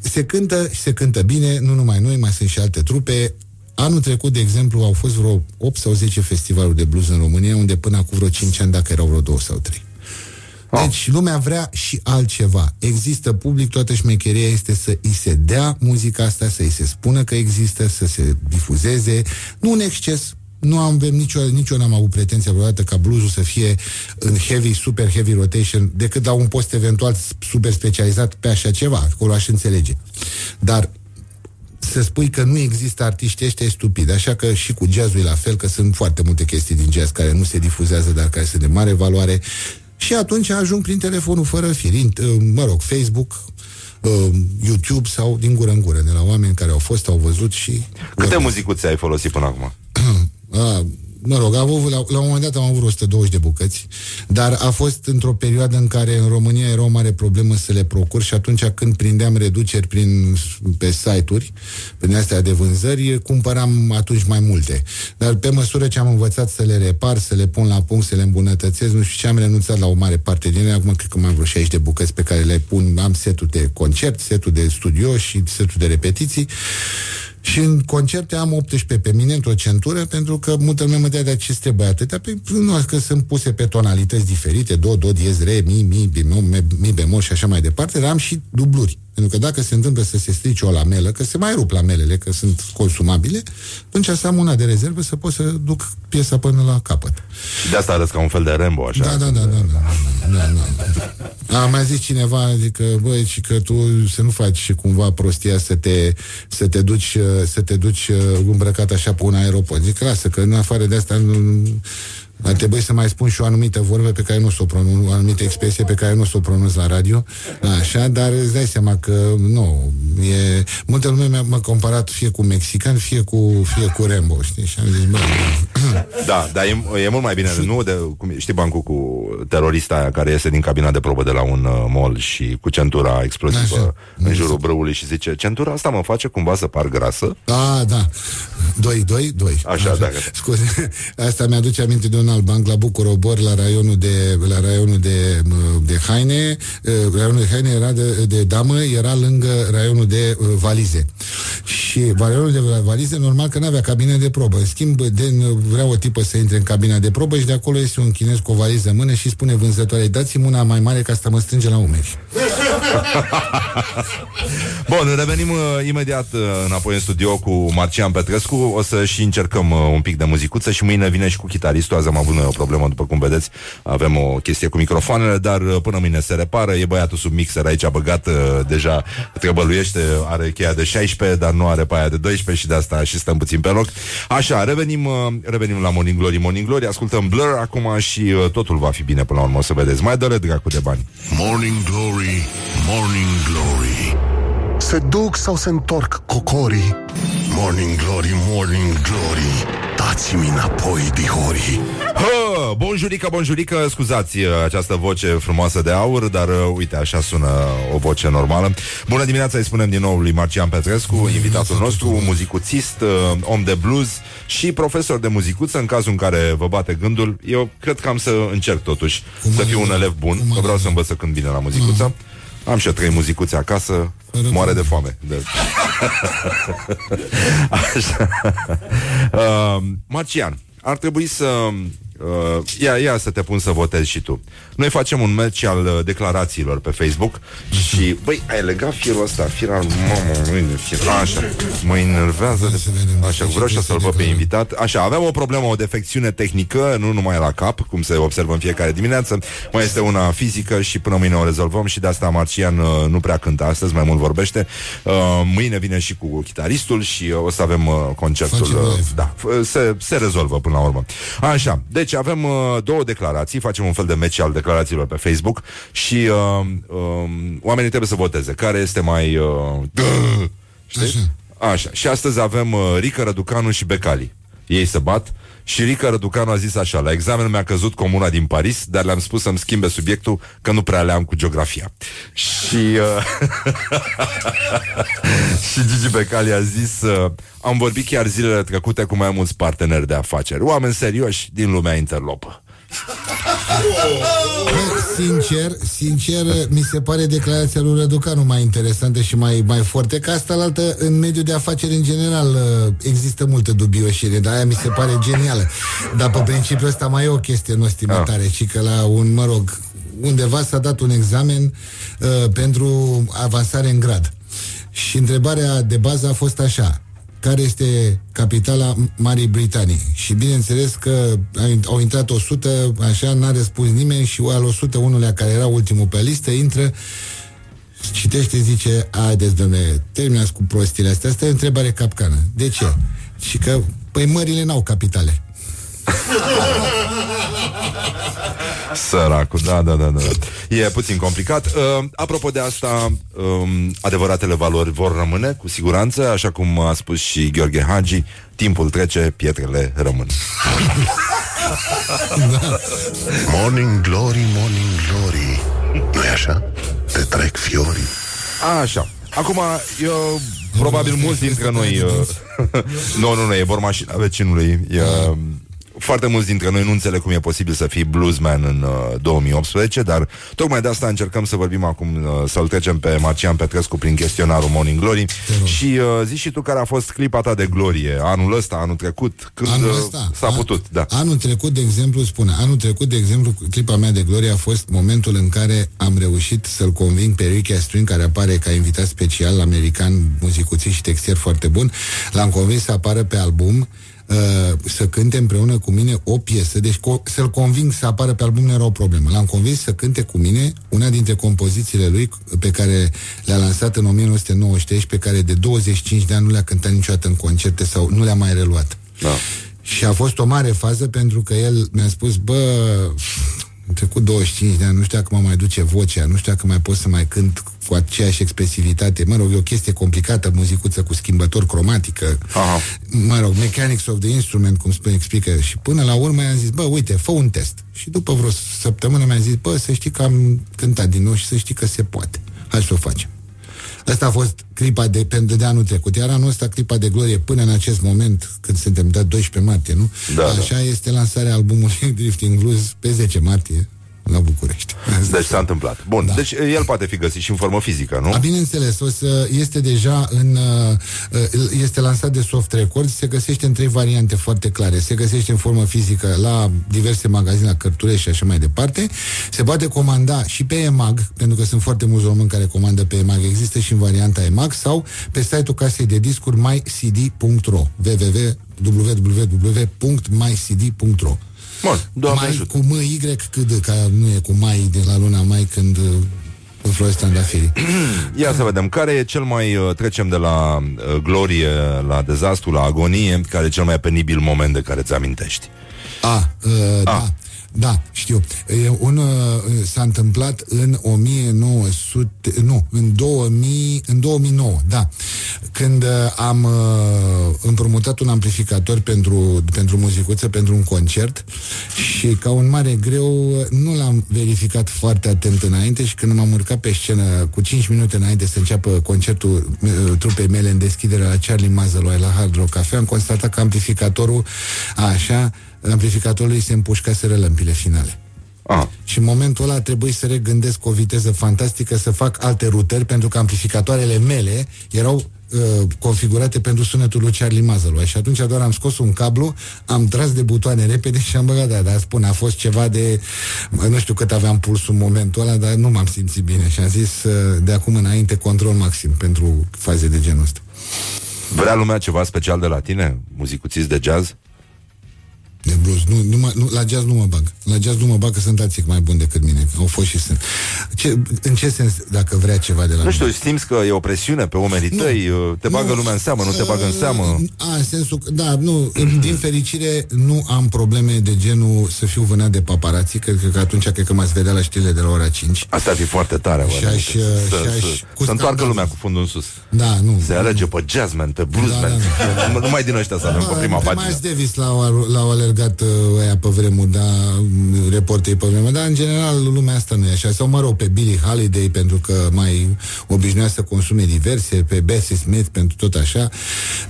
Se cântă și se cântă bine, nu numai noi, mai sunt și alte trupe. Anul trecut, de exemplu, au fost vreo 8 sau 10 festivaluri de blues în România, unde până acum vreo 5 ani, dacă erau vreo 2 sau 3. Deci lumea vrea și altceva. Există public, toată șmecheria este să îi se dea muzica asta, să îi se spună că există, să se difuzeze, nu în exces, nu am nicio, nicio n-am avut pretenția vreodată ca bluesul să fie în heavy, super heavy rotation, decât la un post eventual super specializat pe așa ceva, acolo aș înțelege. Dar să spui că nu există artiști ăștia e stupid. Așa că și cu jazzul e la fel, că sunt foarte multe chestii din jazz care nu se difuzează, dar care sunt de mare valoare. Și atunci ajung prin telefonul fără fir, mă rog, Facebook, uh, YouTube sau din gură în gură, de la oameni care au fost, au văzut și... Câte muzicuțe ai folosit până acum? <clears throat> A, mă rog, am avut, la, la un moment dat am avut 120 de bucăți, dar a fost într-o perioadă în care în România era o mare problemă să le procur și atunci când prindeam reduceri prin, pe site-uri, prin astea de vânzări, cumpăram atunci mai multe. Dar pe măsură ce am învățat să le repar, să le pun la punct, să le îmbunătățesc, nu știu ce, am renunțat la o mare parte din ele. Acum cred că mai am vreo 60 de bucăți pe care le pun, am setul de concert, setul de studio și setul de repetiții. Și în concerte am 18 pe mine într-o centură pentru că multă lume mă dea de ce trebuie atâtea, pe, nu, că sunt puse pe tonalități diferite, do, do, diez, re, mi, mi, bemol, mi bemol și așa mai departe, dar am și dubluri. Pentru că dacă se întâmplă să se strice o lamelă, că se mai rup lamelele, că sunt consumabile, atunci să am una de rezervă să pot să duc piesa până la capăt. De asta arăți ca un fel de Rambo, așa. Da, da, da, da, da, da, da, da. A mai zis cineva, adică, băi, și că tu să nu faci cumva prostia să te, să te duci, să te duci îmbrăcat așa pe un aeroport. Zic, lasă, că în afară de asta nu, ar trebui să mai spun și o anumită vorbă pe care nu s-o pronunț, o anumită expresie pe care nu s-o pronunț la radio, așa, dar îți dai seama că nu, e... Multă lume m-a, m-a comparat fie cu mexican, fie cu, fie cu Rambo, știi? Și am zis, bă... <laughs> Da, dar e, e mult mai bine, nu de, cum, știi bancul cu terorista aia care iese din cabina de probă de la un uh, mall și cu centura explozivă așa, în jurul brăului și zice, centura asta mă face cumva să par grasă? Da, da. Doi, doi, doi. Așa, așa. da. Scuze, <laughs> asta mi-aduce aminte de un alt banc la Bucurobor, la raionul de, la raionul de, de haine. Raionul de haine era de, de damă, era lângă raionul de valize. Și raionul de valize, normal că nu avea cabine de probă. În schimb, de, vrea o tipă să intre în cabina de probă și de acolo este un chinez cu o valiză în mână și spune vânzătoarei, dați-mi una mai mare ca să mă strânge la umeri. <laughs> Bun, revenim uh, imediat uh, înapoi în studio cu Marcian Petrescu. O să și încercăm uh, un pic de muzicuță și mâine vine și cu chitaristul. Azi am avut noi o problemă, după cum vedeți. Avem o chestie cu microfoanele, dar uh, până mâine se repară. E băiatul sub mixer aici băgat uh, deja, trebăluiește, are cheia de 16, dar nu are pe aia de 12 și de asta și stăm puțin pe loc. Așa, revenim, uh, revenim la Morning Glory, Morning Glory, ascultăm Blur acum și uh, totul va fi bine până la urmă, o să vedeți. Mai dă-le dracu de bani. Morning Glory, Morning Glory Se duc sau se întorc cocorii? Morning Glory, Morning Glory Dați-mi înapoi, dihorii Hă, bonjurică, bonjurică, scuzați uh, această voce frumoasă de aur, dar uh, uite, așa sună o voce normală. Bună dimineața, îi spunem din nou lui Marcian Petrescu, Bună invitatul nostru, muzicuțist, uh, om de blues și profesor de muzicuță, în cazul în care vă bate gândul. Eu cred că am să încerc totuși Cum să fiu un elev bun, că vreau să învăț să când bine la muzicuță. Mm. Am și eu trei muzicuțe acasă, moare de foame. De... <laughs> Așa. <laughs> Uh, Marcian, ar trebui să Uh, ia, ia să te pun să votezi și tu. Noi facem un match al uh, declarațiilor pe Facebook și, băi, ai legat firul ăsta, fir al mamă, mâine, fir, așa, mă enervează de... Așa, vreau și să-l văd pe invitat. Așa, aveam o problemă, o defecțiune tehnică, nu numai la cap, cum se observă în fiecare dimineață, mai este una fizică și până mâine o rezolvăm și de asta Marcian uh, nu prea cântă astăzi, mai mult vorbește. Uh, mâine vine și cu chitaristul și uh, o să avem uh, concertul. Uh, da, se, se rezolvă până la urmă. Așa, deci deci avem uh, două declarații, facem un fel de meci al declarațiilor pe Facebook și uh, uh, oamenii trebuie să voteze. Care este mai... Uh, știți? Așa. Așa. Și astăzi avem uh, Rica Răducanu și Becali. Ei se bat și Rica Răducanu a zis așa, la examen mi-a căzut comuna din Paris, dar le-am spus să-mi schimbe subiectul, că nu prea le-am cu geografia. Și, uh, <laughs> și Gigi Becali a zis, uh, am vorbit chiar zilele trecute cu mai mulți parteneri de afaceri, oameni serioși din lumea interlopă. Sincer, sincer, mi se pare declarația lui Răducanu mai interesantă și mai, mai forte, ca asta la altă, în mediul de afaceri în general uh, există multă dubioșire, dar aia mi se pare genială. Dar pe principiul ăsta mai e o chestie nostimătare, ah. și că la un, mă rog, undeva s-a dat un examen uh, pentru avansare în grad. Și întrebarea de bază a fost așa care este capitala Marii Britanii. Și bineînțeles că au intrat 100, așa, n-a răspuns nimeni și al 101-lea, care era ultimul pe listă, intră citește, zice, haideți, domnule, terminați cu prostile astea. Asta e o întrebare capcană. De ce? Și că, păi, mările n-au capitale. <laughs> Săracul, da, da, da, da. E puțin complicat. Uh, apropo de asta, uh, adevăratele valori vor rămâne, cu siguranță, așa cum a spus și Gheorghe Hagi, timpul trece, pietrele rămân. da. <laughs> Morning glory, morning glory. nu e așa? Te trec fiorii. Așa. Acum, eu probabil mulți dintre noi... Uh, <laughs> nu, nu, nu, e vor mașina vecinului. E, uh, foarte mulți dintre noi nu înțeleg cum e posibil să fii bluesman în uh, 2018, dar tocmai de asta încercăm să vorbim acum, uh, să-l trecem pe Marcian Petrescu prin chestionarul Morning Glory și uh, zici și tu care a fost clipa ta de glorie, anul ăsta, anul trecut, când Anul uh, ăsta? s-a An- putut, da. Anul trecut, de exemplu, spune, anul trecut, de exemplu, clipa mea de glorie a fost momentul în care am reușit să-l conving pe Ricky Astrin, care apare ca invitat special, american, muzicuțist și textier foarte bun, l-am convins să apară pe album uh, să cânte împreună cu mine o piesă, deci co- să-l conving să apară pe album nu era o problemă. L-am convins să cânte cu mine una dintre compozițiile lui pe care le-a lansat în 1993 pe care de 25 de ani nu le-a cântat niciodată în concerte sau nu le-a mai reluat. Da. Și a fost o mare fază pentru că el mi-a spus, bă, am trecut 25 de ani, nu știu dacă mă mai duce vocea, nu știu dacă mai pot să mai cânt cu aceeași expresivitate. Mă rog, e o chestie complicată, muzicuță cu schimbător cromatică. Aha. Mă rog, mechanics of the instrument, cum spune speaker. Și până la urmă i-am zis, bă, uite, fă un test. Și după vreo săptămână mi-a zis, bă, să știi că am cântat din nou și să știi că se poate. Hai să o facem. Asta a fost clipa de, pentru de anul trecut. Iar anul ăsta, clipa de glorie, până în acest moment, când suntem dat 12 martie, nu? Da, Așa este lansarea albumului <laughs> Drifting Blues pe 10 martie la București. Deci s-a întâmplat. Bun, da. deci el poate fi găsit și în formă fizică, nu? A, bineînțeles, o să, este deja în uh, este lansat de Soft Records, se găsește în trei variante foarte clare. Se găsește în formă fizică la diverse magazine, la cărturești și așa mai departe. Se poate comanda și pe EMAG, pentru că sunt foarte mulți români care comandă pe EMAG. Există și în varianta EMAG sau pe site-ul casei de discuri mycd.ro www.mycd.ro Bun, Doamne mai ajută. cu M, Y, C, D, ca nu e cu mai de la luna mai când uh, înfloresc trandafirii. <clears throat> Ia să vedem, care e cel mai, uh, trecem de la uh, glorie, la dezastru, la agonie, care e cel mai penibil moment de care ți amintești? A, uh, da. Da, știu. E un, uh, s-a întâmplat în 1900, nu, în 2000, în 2009, da. Când uh, am uh, împrumutat un amplificator pentru, pentru muzicuță, pentru un concert și ca un mare greu uh, nu l-am verificat foarte atent înainte și când m-am urcat pe scenă cu 5 minute înainte să înceapă concertul uh, trupei mele în deschidere la Charlie Mazăloi la Hard Rock Cafe, am constatat că amplificatorul așa amplificatorului se împușcaseră lămpile finale. Ah. Și în momentul ăla trebuie să regândesc cu o viteză fantastică să fac alte rutări pentru că amplificatoarele mele erau uh, configurate pentru sunetul lui Charlie Mazăloi și atunci doar am scos un cablu, am tras de butoane repede și am băgat, da, dar spun, a fost ceva de, mă, nu știu cât aveam pulsul în momentul ăla, dar nu m-am simțit bine și am zis uh, de acum înainte control maxim pentru faze de genul ăsta. Vrea lumea ceva special de la tine? Muzicuțiți de jazz? De blues. Nu, nu, mă, nu, la jazz nu mă bag. La jazz nu mă bag, că sunt alții mai buni decât mine. Au fost și sunt. Ce, în ce sens, dacă vrea ceva de la Nu mine? știu, simți că e o presiune pe umerii Nu. tăi, uh, te bagă Nu. lumea în seamă, nu te bagă în seamă. A, în sensul că, da, nu, <clears throat> din fericire nu am probleme de genul să fiu vânat de paparații, cred că, că atunci cred că m-ați vedea la știrile de la ora 5. Asta ar fi foarte tare, Și oare. aș, să, și aș- să, cu să întoarcă scandal. lumea cu fundul în sus. Da, nu. Se alege pe jazzman, pe bluesman. Da, Nu- <laughs> Numai din ăștia să avem pe prima Pe pagină. Miles Davis l-au, l-au alergat uh, ăia pe vremuri, da, reporterii pe vremuri, dar în general lumea asta nu e așa. Sau mă rog, pe Billie Holiday, pentru că mai obișnuia să consume diverse, pe Bessie Smith, pentru tot așa.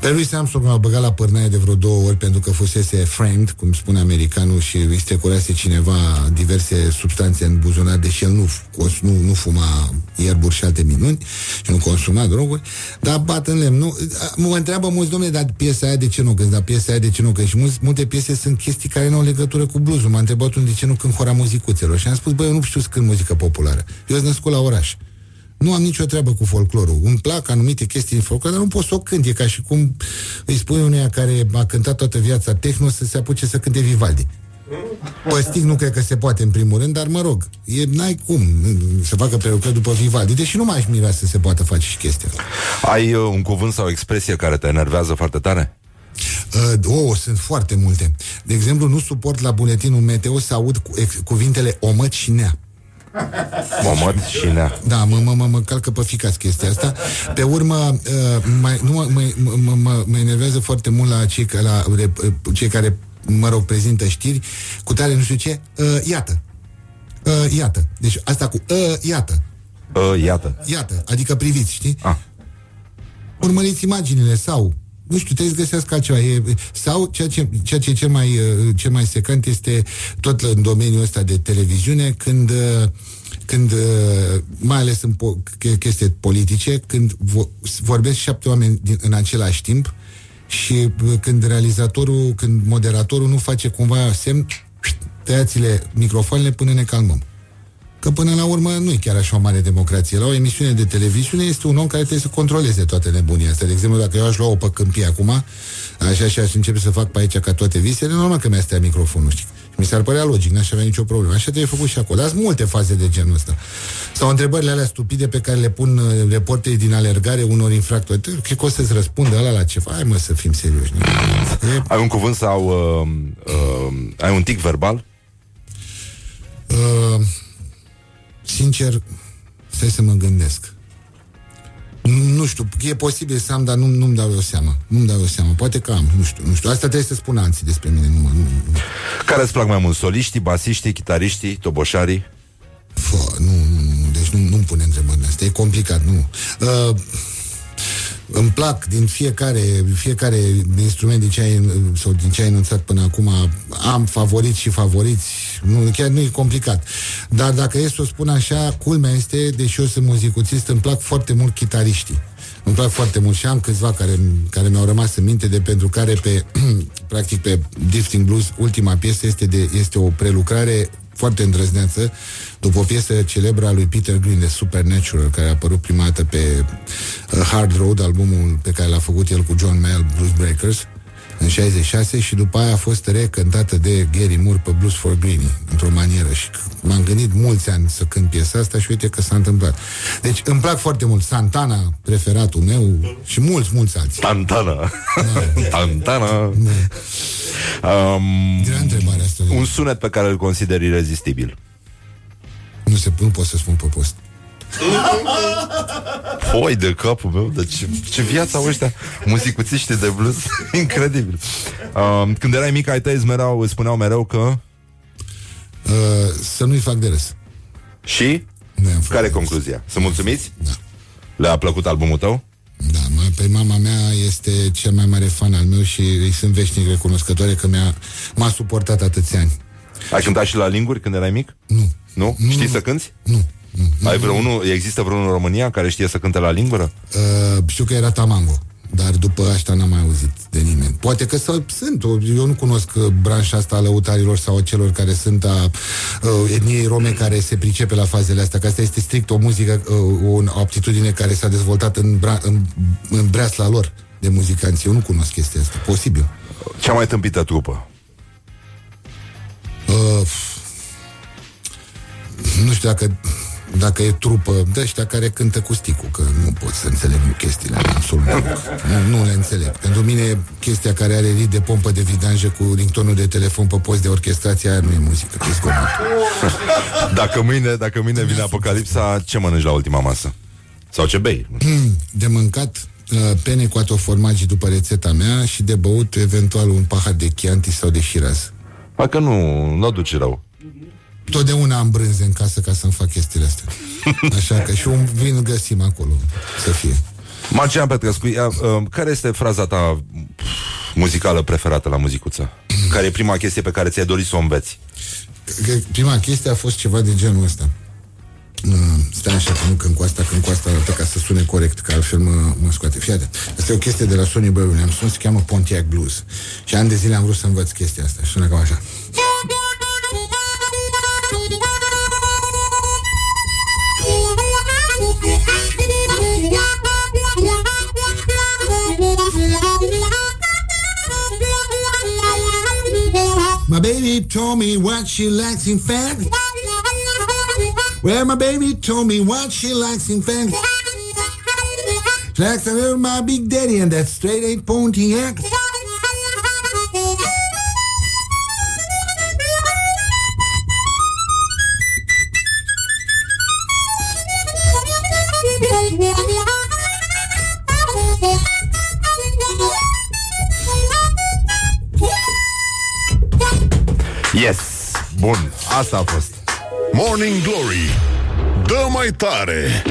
Pe lui Samsung l-au băgat la pârnaie de vreo două ori, pentru că fusese framed, cum spune americanul, și îi strecurase cineva diverse substanțe în buzunar, deși el nu, cons- nu, nu fuma ierburi și alte minuni și nu consuma droguri, dar bat în lemn. Nu, mă întreabă mulți, domnule, dar piesa aia de ce nu cânti, dar piesa aia de ce nu cânti? Și mulți, multe piese sunt chestii care nu au legătură cu bluesul. M-a întrebat unul de ce nu cânt hora muzicuțelor și am spus, băi, eu nu știu să cânt muzică populară. Eu sunt născut la oraș. Nu am nicio treabă cu folclorul. Îmi plac anumite chestii din folclor, dar nu pot să o cânt. E ca și cum îi spui uneia care a cântat toată viața techno să se apuce să cânte Vivaldi. Păstic nu cred că se poate în primul rând, dar mă rog, e, n-ai cum să facă prelucrări după Vivaldi, deși nu m-aș mira să se poată face și chestia asta. Ai uh, un cuvânt sau o expresie care te enervează foarte tare? Uh, oh, sunt foarte multe. De exemplu, nu suport la buletinul meteo să aud cu, ex, cuvintele omăt și nea. <laughs> Momăt și nea. Da, mă, mă, mă, mă calcă pe ficați chestia asta. Pe urmă, uh, mai, nu, mă, mă, mă, mă, mă enervează foarte mult la cei, la rep, cei care, mă rog, prezintă știri, cu tare nu știu ce, uh, iată. Uh, iată. Deci asta cu uh, iată. Uh, iată. Iată, adică priviți, știi? Ah. Urmăriți imaginile sau nu știu, trebuie să găsească altceva. E, sau ceea ce, ceea ce e cel mai, uh, cel mai secant este tot în domeniul ăsta de televiziune, când, uh, când uh, mai ales în po- chestii politice, când vo- vorbesc șapte oameni din, în același timp și când realizatorul, când moderatorul nu face cumva semn, tăiați-le microfoanele până ne calmăm. Că până la urmă nu e chiar așa o mare democrație. La o emisiune de televiziune este un om care trebuie să controleze toate nebunia astea. De exemplu, dacă eu aș lua-o pe câmpie acum, așa și aș începe să fac pe aici ca toate visele, normal că mi-a stea microfonul, știi? Mi s-ar părea logic, n-aș avea nicio problemă. Așa trebuie făcut și acolo. Dar sunt multe faze de genul ăsta. Sau întrebările alea stupide pe care le pun uh, reporterii din alergare unor infractori. Cred că o să-ți răspundă ăla la ceva. Hai mă să fim serioși. E... Ai un cuvânt sau uh, uh, ai un tic verbal? Uh, sincer, stai să mă gândesc. Nu știu, e posibil să am, dar nu, nu-mi dau eu seama. Nu-mi dau eu seama. Poate că am, nu știu, nu știu. Asta trebuie să spun alții despre mine. Nu, nu, nu. Care îți plac mai mult? Soliștii, basiștii, chitariștii, toboșarii? Fă, nu, nu, deci nu, nu-mi pune întrebările astea. E complicat, nu. Uh, îmi plac din fiecare, fiecare instrument din ce ai, sau din ce ai enunțat până acum, am favoriți și favoriți, nu, chiar nu e complicat. Dar dacă e să o spun așa, culmea este, deși eu sunt muzicuțist, îmi plac foarte mult chitariștii. Îmi plac foarte mult și am câțiva care, care mi-au rămas în minte de pentru care pe, <clears throat> practic pe Drifting Blues, ultima piesă este, de, este o prelucrare foarte îndrăzneață, după o piesă celebră a lui Peter Green de Supernatural, care a apărut prima dată pe uh, Hard Road, albumul pe care l-a făcut el cu John Mayall, Blues Breakers, în 66 și după aia a fost recântată de Gary Moore pe Blues for Greenie, într-o manieră și m-am gândit mulți ani să cânt piesa asta și uite că s-a întâmplat. Deci îmi plac foarte mult Santana, preferatul meu și mulți, mulți alții. Santana. Da. <laughs> Santana. Da. Um, Grea întrebare asta. Un sunet pe care îl consideri irezistibil. Nu, se, nu pot să spun pe post. Foi de capul meu, de ce, ce viața au ăștia muzicuțiști de blues, <laughs> incredibil. Uh, când erai mic, ai tăi îți, mereu, îți spuneau mereu că... Uh, să nu-i fac de râs. Și? Care e concluzia? Sunt mulțumiți? Da. Le-a plăcut albumul tău? Da, pe mama mea este cel mai mare fan al meu și îi sunt veșnic recunoscătoare că mi-a, m-a suportat atâția ani. Ai cântat și la linguri când erai mic? Nu. Nu? nu Știi nu, să cânti? Nu. Nu Ai vreunul, există vreunul în România care știe să cânte la lingură? Uh, știu că era Tamango, dar după asta n-am mai auzit de nimeni. Poate că să, sunt, eu nu cunosc uh, branșa asta a lăutarilor sau a celor care sunt a uh, etniei rome care se pricepe la fazele astea, că asta este strict o muzică, uh, o aptitudine care s-a dezvoltat în, bra- în, în breasla lor de muzicanți. Eu nu cunosc chestia asta. Posibil. Cea mai tâmpită trupă? Uh, nu știu dacă dacă e trupă de ăștia care cântă cu sticul, că nu pot să înțeleg chestiile alea absolut nu, nu le înțeleg. Pentru mine, chestia care are rit de pompă de vidanjă cu ringtonul de telefon pe post de orchestrație, aia nu e muzică, e zgomot. <laughs> dacă mâine, dacă mâine vine apocalipsa, ce mănânci la ultima masă? Sau ce bei? De mâncat, uh, pene cu atoformagii după rețeta mea și de băut eventual un pahar de chianti sau de șiraz. Dacă nu, nu o duci rău. Totdeauna am brânze în casă ca să-mi fac chestiile astea. <laughs> Așa că și un vin găsim acolo să fie. Marcian Petrescu, ia, uh, care este fraza ta muzicală preferată la muzicuță? care e prima chestie pe care ți-ai dorit să o înveți? Că prima chestie a fost ceva de genul ăsta. Uh, stai așa că nu când cu asta, când cu asta arată ca să sune corect, că altfel mă, mă scoate. Fii atent. Asta e o chestie de la Sonny Boy Williams, se cheamă Pontiac Blues. Și ani de zile am vrut să învăț chestia asta. Și sună cam așa. My baby told me what she likes in fact. Well, my baby told me what she likes in fact. She likes a little my big daddy and that straight eight Pontiac. Yes! Bun, asta a fost. Morning Glory Dă mai tare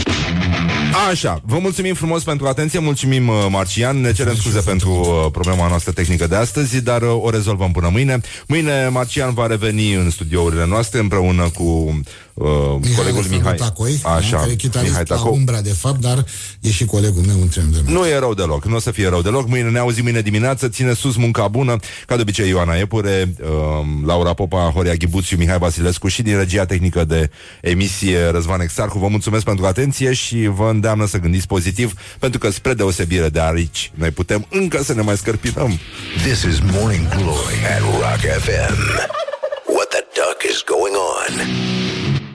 Așa, vă mulțumim frumos pentru atenție, mulțumim uh, Marcian, ne cerem scuze pentru uh, problema noastră tehnică de astăzi, dar uh, o rezolvăm până mâine. Mâine Marcian va reveni în studiourile noastre împreună cu uh, colegul Mihai. Tacoi, Așa, care e chitarist Mihai la Tacou. Umbra, de fapt, dar e și colegul meu între de Nu e rău deloc, nu o să fie rău deloc. Mâine ne auzim mâine dimineață, ține sus munca bună, ca de obicei Ioana Epure, uh, Laura Popa, Horia Ghibuțiu, Mihai Vasilescu și din regia tehnică de emisie Răzvan Exarcu. Vă mulțumesc pentru atenție și vă îndeamnă să gândiți pozitiv, pentru că spre deosebire de aici, noi putem încă să ne mai scărpinăm. This is Morning Glory at Rock FM. What the duck is going on?